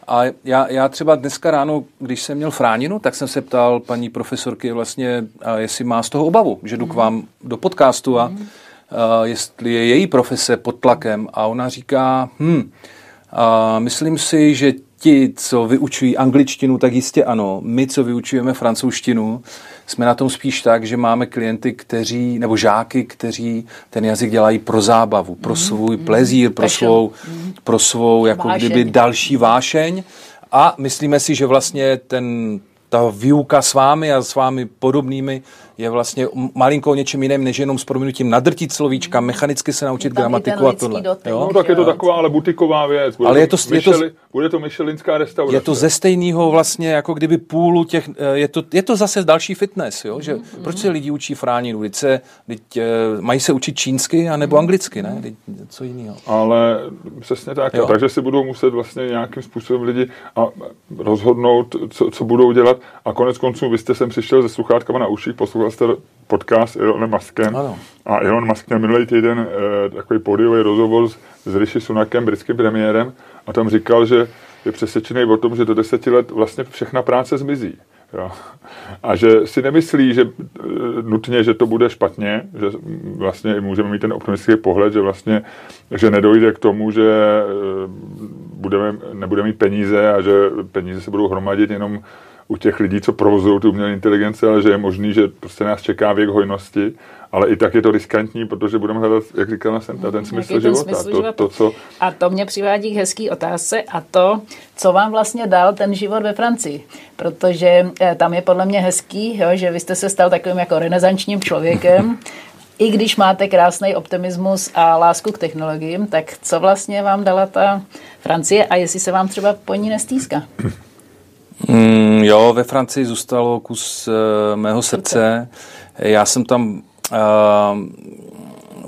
A já, já třeba dneska ráno, když jsem měl fráninu, tak jsem se ptal paní profesorky vlastně, jestli má z toho obavu, že jdu k vám do podcastu a, a jestli je její profese pod tlakem. A ona říká, hm, a myslím si, že ti, co vyučují angličtinu, tak jistě ano. My, co vyučujeme francouzštinu, jsme na tom spíš tak, že máme klienty, kteří, nebo žáky, kteří ten jazyk dělají pro zábavu, pro svůj mm, plezír, pro svou, pro svou jako vášeň. kdyby další vášeň. A myslíme si, že vlastně ten, ta výuka s vámi a s vámi podobnými je vlastně malinko něčem jiným, než jenom s proměnutím nadrtit slovíčka, mechanicky se naučit gramatiku a tohle. Dotek, jo? No tak je to taková ale butiková věc. Bude ale je to, je to, bude to myšelinská restaurace. Je to ze stejného vlastně, jako kdyby půlu těch, eh, je to, je to zase další fitness, jo? Že, mm, proč se lidi učí fráninu? Teď se, teď, eh, mají se učit čínsky a nebo anglicky, ne? Teď, co jiného. Ale přesně tak. Jo. Takže si budou muset vlastně nějakým způsobem lidi a rozhodnout, co, co budou dělat. A konec konců, vy jste sem přišel se sluchátkama na uších, poslouchal jste podcast Elonem Muskem. Ano. A Elon Musk měl minulý týden eh, takový podiový rozhovor s, s Rishi Sunakem, britským premiérem, a tam říkal, že je přesvědčený o tom, že do deseti let vlastně všechna práce zmizí. Jo. A že si nemyslí, že eh, nutně, že to bude špatně, že vlastně můžeme mít ten optimistický pohled, že vlastně, že nedojde k tomu, že eh, budeme, nebudeme mít peníze a že peníze se budou hromadit jenom u těch lidí, co provozují tu umělou inteligenci, ale že je možný, že prostě nás čeká věk hojnosti, ale i tak je to riskantní, protože budeme hledat, jak říkala Senta, ten smysl ten života. Smysl to, života. To, co... A to mě přivádí k hezký otázce a to, co vám vlastně dal ten život ve Francii. Protože eh, tam je podle mě hezký, jo, že vy jste se stal takovým jako renesančním člověkem, i když máte krásný optimismus a lásku k technologiím, tak co vlastně vám dala ta Francie a jestli se vám třeba po ní nestýská? Mm, jo, ve Francii zůstalo kus uh, mého srdce. Já jsem tam uh,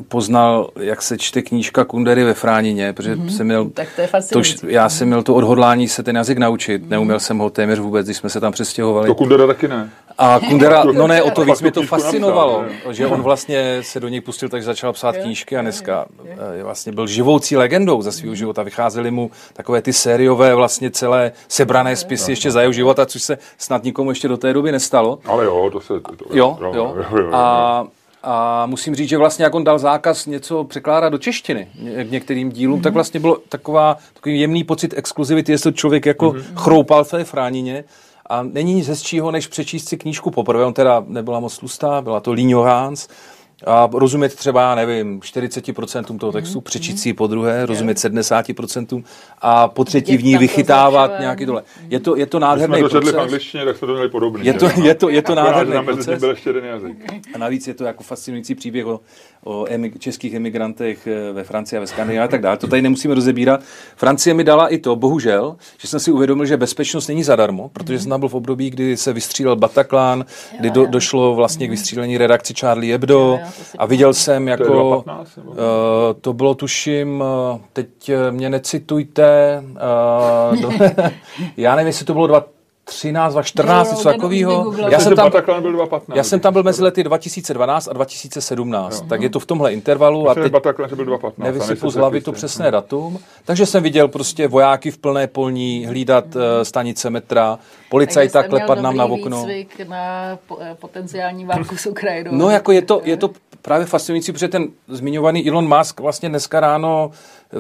poznal, jak se čte knížka Kundery ve Fránině, protože mm-hmm. jsem měl... Tak to je to, Já jsem měl to odhodlání se ten jazyk naučit. Mm-hmm. Neuměl jsem ho téměř vůbec, když jsme se tam přestěhovali. To Kundera taky ne. A Kundera, no ne, o to víc mě to fascinovalo, napsal, že on vlastně se do něj pustil, takže začal psát knížky a dneska eh, vlastně byl živoucí legendou za svého života. Vycházely mu takové ty sériové vlastně celé sebrané spisy ještě za jeho života, což se snad nikomu ještě do té doby nestalo. Ale jo, to se... To, jo, jo, jo, jo, A, a musím říct, že vlastně jak on dal zákaz něco překládat do češtiny k některým dílům, mm-hmm. tak vlastně bylo taková, takový jemný pocit exkluzivity, jestli člověk jako mm-hmm. chroupal v té fránině. A není nic hezčího, než přečíst si knížku poprvé. On teda nebyla moc tlustá, byla to Líňo Hans, a rozumět třeba, nevím, 40% toho textu, mm-hmm. přečíst si po druhé, rozumět 70% a po třetí v ní vychytávat to nějaký dole. Je to, je to nádherný proces. Když jsme to v angličtině, tak jsme to měli podobný. Je to, je to, je to nádherný proces. byl ještě jeden jazyk. A navíc je to jako fascinující příběh o, o emig- českých emigrantech eh, ve Francii a ve Skandinávii a tak dále. To tady nemusíme rozebírat. Francie mi dala i to, bohužel, že jsem si uvědomil, že bezpečnost není zadarmo, protože jsem byl v období, kdy se vystřílel Bataclan, kdy do, došlo vlastně k vystřílení redakci Charlie Hebdo a viděl jsem jako, 15, uh, to bylo tuším, uh, teď mě necitujte, uh, do, já nevím, jestli to bylo 2, 13, 14, něco takového. Já jsem tam, byl 2015, já jsem tam byl mezi lety 2012 a 2017, jo. tak je to v tomhle intervalu. a teď Bataclan, byl 2015, nevysypu z hlavy to přesné datum. Takže jsem viděl prostě vojáky v plné polní hlídat hmm. stanice metra, policajta klepat nám na okno. na eh, potenciální válku s Ukrajinou. No jako je to, je to právě fascinující, protože ten zmiňovaný Elon Musk vlastně dneska ráno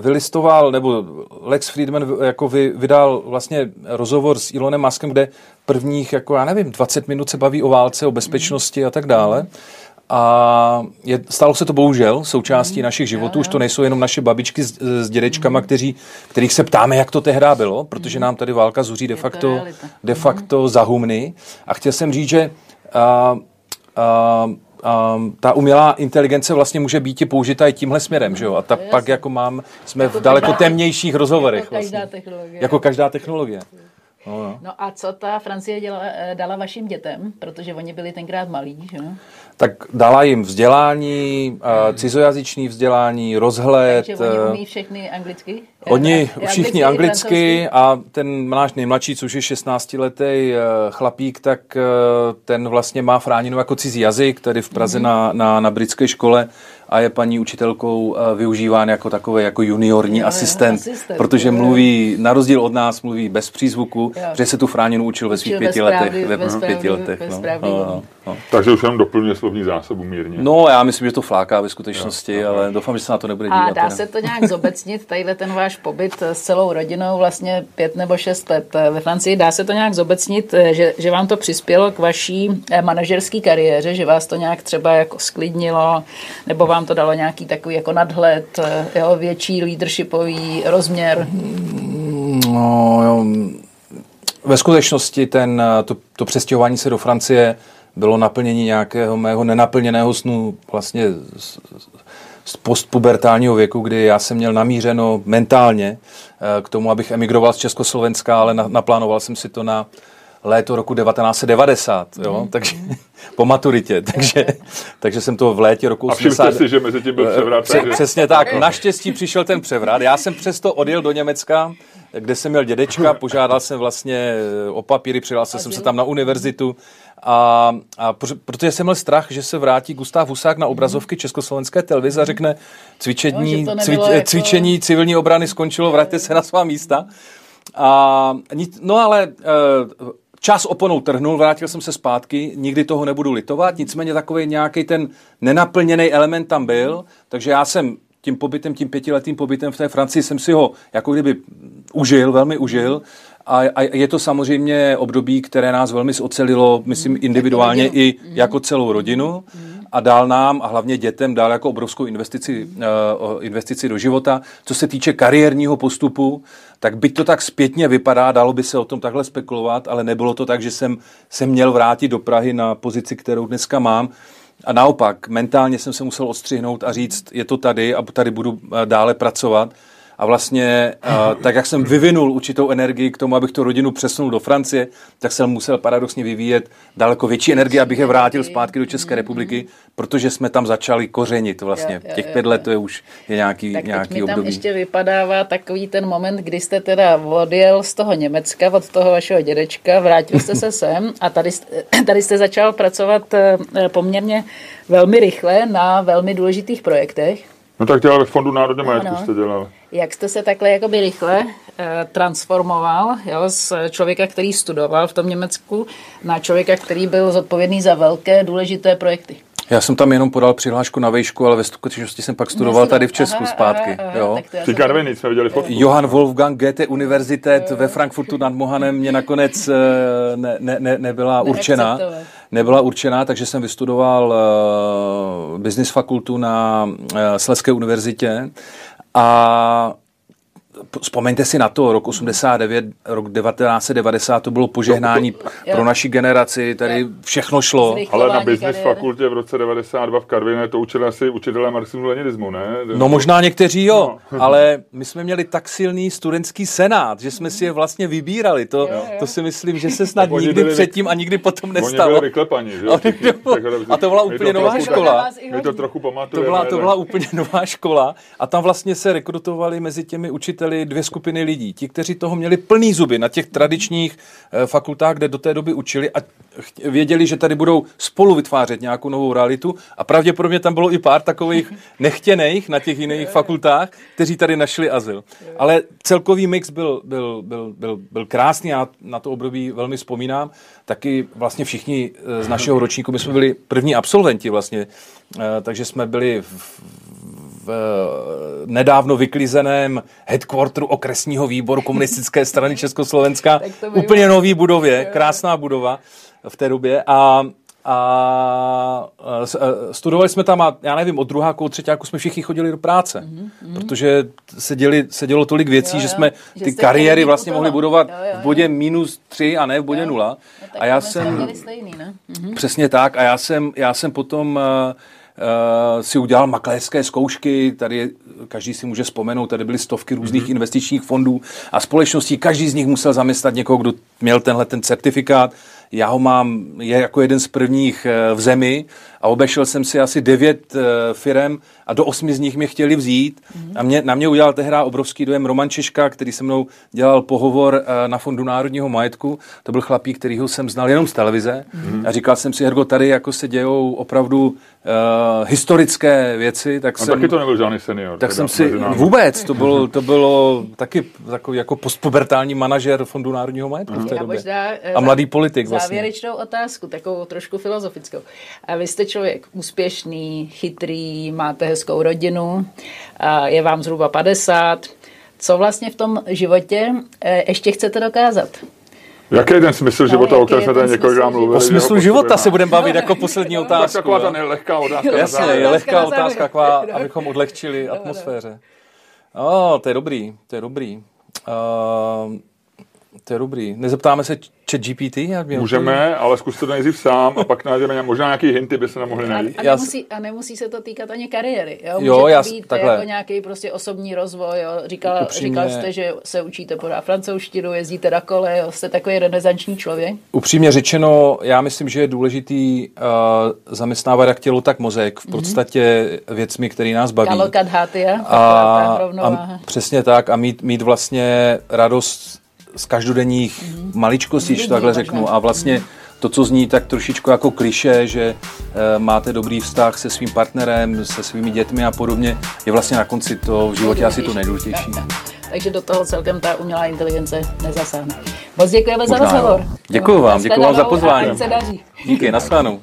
vylistoval, nebo Lex Friedman jako vy, vydal vlastně rozhovor s Elonem Muskem, kde prvních, jako já nevím, 20 minut se baví o válce, o bezpečnosti a tak dále. A je, stalo se to bohužel součástí mm, našich životů, už to nejsou jenom naše babičky s, s dědečkama, mm. kteří, kterých se ptáme, jak to tehdy bylo, protože nám tady válka zuří de facto, de facto za humny. A chtěl jsem říct, že a, a, um, ta umělá inteligence vlastně může být i použita i tímhle směrem, že jo? A ta no, pak jako mám, jsme jako v daleko každá, temnějších rozhovorech. Jako každá vlastně. technologie. Jako každá technologie. No, no. no a co ta Francie děla, eh, dala vašim dětem, protože oni byli tenkrát malí, že Tak dala jim vzdělání, hmm. cizojazyčný vzdělání, rozhled. Takže oni umí všechny anglicky? Oni všichni anglicky a ten náš nejmladší, což je 16-letý chlapík, tak ten vlastně má fráněnou jako cizí jazyk, tady v Praze mm-hmm. na, na, na britské škole a je paní učitelkou využíván jako takový jako juniorní jo, asistent, asistent, protože mluví, na rozdíl od nás, mluví bez přízvuku, jo. že se tu fráněnou učil ve svých pěti letech. Ve, ve pěti letech. No, no, no, no. Takže už jenom doplňuje slovní zásobu mírně. No, já myslím, že to fláká ve skutečnosti, jo, ale doufám, že se na to nebude dívat. A dá se to nějak zobecnit, tadyhle ten váš pobyt s celou rodinou, vlastně pět nebo šest let ve Francii, dá se to nějak zobecnit, že, že vám to přispělo k vaší eh, manažerské kariéře, že vás to nějak třeba jako sklidnilo, nebo vám to dalo nějaký takový jako nadhled, eh, jo, větší leadershipový rozměr? No, jo. Ve skutečnosti ten, eh, to, to přestěhování se do Francie bylo naplnění nějakého mého nenaplněného snu vlastně z postpubertálního věku, kdy já jsem měl namířeno mentálně eh, k tomu, abych emigroval z Československa, ale naplánoval jsem si to na léto roku 1990, jo? Mm. takže po maturitě, takže, takže jsem to v létě roku 80... A si, že mezi tím byl převrat. Pře- přesně tak, naštěstí přišel ten převrat. Já jsem přesto odjel do Německa, kde jsem měl dědečka, požádal jsem vlastně o papíry, přihlásil jsem se tam na univerzitu a, a protože jsem měl strach, že se vrátí Gustav Husák na obrazovky Československé televize a řekne cvičení, no, cvič, jako... cvičení civilní obrany skončilo, vraťte se na svá místa. A, no ale eh, čas oponou trhnul, vrátil jsem se zpátky, nikdy toho nebudu litovat, nicméně takový nějaký ten nenaplněný element tam byl, takže já jsem tím pobytem, tím pětiletým pobytem v té Francii jsem si ho jako kdyby užil, velmi užil a, a je to samozřejmě období, které nás velmi ocelilo, myslím mm, individuálně i mm. jako celou rodinu a dál nám a hlavně dětem dál jako obrovskou investici, uh, investici do života. Co se týče kariérního postupu, tak byť to tak zpětně vypadá, dalo by se o tom takhle spekulovat, ale nebylo to tak, že jsem se měl vrátit do Prahy na pozici, kterou dneska mám. A naopak, mentálně jsem se musel odstřihnout a říct, je to tady a tady budu dále pracovat. A vlastně uh, tak, jak jsem vyvinul určitou energii k tomu, abych tu rodinu přesunul do Francie, tak jsem musel paradoxně vyvíjet daleko větší energii, abych je vrátil zpátky do České republiky, protože jsme tam začali kořenit vlastně. Těch pět let to je už je nějaký, tak nějaký mi tam období. ještě vypadává takový ten moment, kdy jste teda odjel z toho Německa, od toho vašeho dědečka, vrátil jste se sem a tady, jste- tady jste začal pracovat eh, poměrně velmi rychle na velmi důležitých projektech. No tak dělal ve Fondu národního majetku jste dělal. Jak jste se takhle jakoby rychle eh, transformoval jo, z člověka, který studoval v tom Německu, na člověka, který byl zodpovědný za velké důležité projekty? Já jsem tam jenom podal přihlášku na vejšku, ale ve skutečnosti jsem pak studoval tady v Česku Aha, zpátky. aha, aha, jo. Říká nic, jsme viděli fotku. Johann Wolfgang Goethe Universität ve Frankfurtu nad Mohanem mě nakonec eh, ne, ne, ne, nebyla určená. Neakceptoval. Nebyla určená, takže jsem vystudoval uh, business fakultu na uh, Sleské univerzitě a Vzpomeňte si na to, rok 89, rok 1990, to bylo požehnání Jo. pro naši generaci, tady všechno šlo. Ale na business kariéry. fakultě v roce 92 v Karviné to učili asi učitelé marxismu leninismu, ne? No možná někteří jo, ale my jsme měli tak silný studentský senát, že jsme si je vlastně vybírali. To, to si myslím, že se snad nikdy byli- předtím a nikdy potom Oni nestalo. byli vyklepaní, že jo? Oni byli- Tak a to byla úplně nová trochu- škola. My to trochu To pamatujeme. byla, to byla úplně nová škola a tam vlastně se rekrutovali mezi těmi učiteli dvě skupiny lidí. Ti, kteří toho měli plný zuby na těch tradičních eh, fakultách, kde do té doby učili a věděli, že tady budou spolu vytvářet nějakou novou realitu a pravděpodobně tam bylo i pár takových nechtěných na těch jiných fakultách, kteří tady našli azyl. Ale celkový mix byl, byl, byl, byl, byl krásný, já na to období velmi vzpomínám. Taky vlastně všichni eh, z našeho ročníku, my jsme byli první absolventi vlastně, eh, takže jsme byli v, v eh, nedávno vyklizeném headquarteru okresního výboru komunistické strany Československa. Úplně nový budově, krásná budova v té době a a eh, eh, studovali jsme tam a já nevím, od druháku, od třetíku jsme všichni chodili do práce, mm-hmm. protože se, děli, se dělo tolik věcí, Jo, že jo. jsme Že ty kariéry vlastně mohli budovat Jo, jo, jo. v bodě minus tři a ne v bodě Jo. nula. No, A já jsem... stejný, ne? Mhm. Přesně tak. A já jsem, já jsem potom uh, si udělal makléřské zkoušky. Tady každý si může vzpomenout, tady byly stovky různých mm-hmm. investičních fondů a společností. Každý z nich musel zaměstnat někoho, kdo měl tenhle ten certifikát. Já ho mám, je jako jeden z prvních eh, v zemi a obešel jsem si asi devět firem a do osmi z nich mě chtěli vzít. A mě, na mě udělal tehdy obrovský dojem Roman Češka, který se mnou dělal pohovor eh, na Fondu národního majetku. To byl chlapík, kterýho jsem znal jenom z televize. A říkal jsem si, Hergo, tady jako se dějou opravdu uh, historické věci, tak On jsem... taky to nebyl žádný senior. Tak teda, jsem si vůbec, to bylo, to bylo taky takový jako postpubertální manažer Fondu národního majetku v té době. možná, eh, A mladý politik vlastně. Závěrečnou otázku, takovou trošku filozofickou. A vy jste člověk úspěšný, chytrý, máte hezkou rodinu, a je vám zhruba 50. Co vlastně v tom životě eh, ještě chcete dokázat? Jaký je ten smysl života, o kterém jsme ten tady několikrát smysl mluvili? O smyslu života se budeme bavit jako poslední Tak otázku. taková ta jo? nelehká otázka. Jasně, je lehká otázka, taková, Dobře. abychom odlehčili atmosféře. O, to je dobrý, to je dobrý. Uh, to je dobrý. Nezeptáme se chat GPT? Můžeme, ale zkuste to nejdřív sám a pak najdeme možná nějaký hinty, by se nám mohli A, najít. a, Já nemusí, a nemusí se to týkat ani kariéry. Jo, Může Jo, to já- být takhle. jako nějaký prostě osobní rozvoj. Jo. Říkal, Upřímně- říkal jste, že se učíte pořád francouzštinu, jezdíte na kole, jo. jste takový renesanční člověk. Upřímně řečeno, já myslím, že je důležitý uh, zaměstnávat jak tělo, tak mozek. V podstatě věcmi, které nás baví. Kalokadhátia, a, a rovnováha. přesně tak a mít, mít vlastně radost z každodenních mm-hmm. maličkostí, když takhle možná. řeknu. A vlastně to, co zní tak trošičku jako kliše, že e, máte dobrý vztah se svým partnerem, se svými dětmi a podobně, je vlastně na konci to v životě asi to nejdůležitější. Tak, tak. Takže do toho celkem ta umělá inteligence nezasáhne. Moc děkujeme za Možná jo. rozhovor. Děkuju vám, děkuju vám za Nashledanou pozvání. se daří. Díky, naschledanou.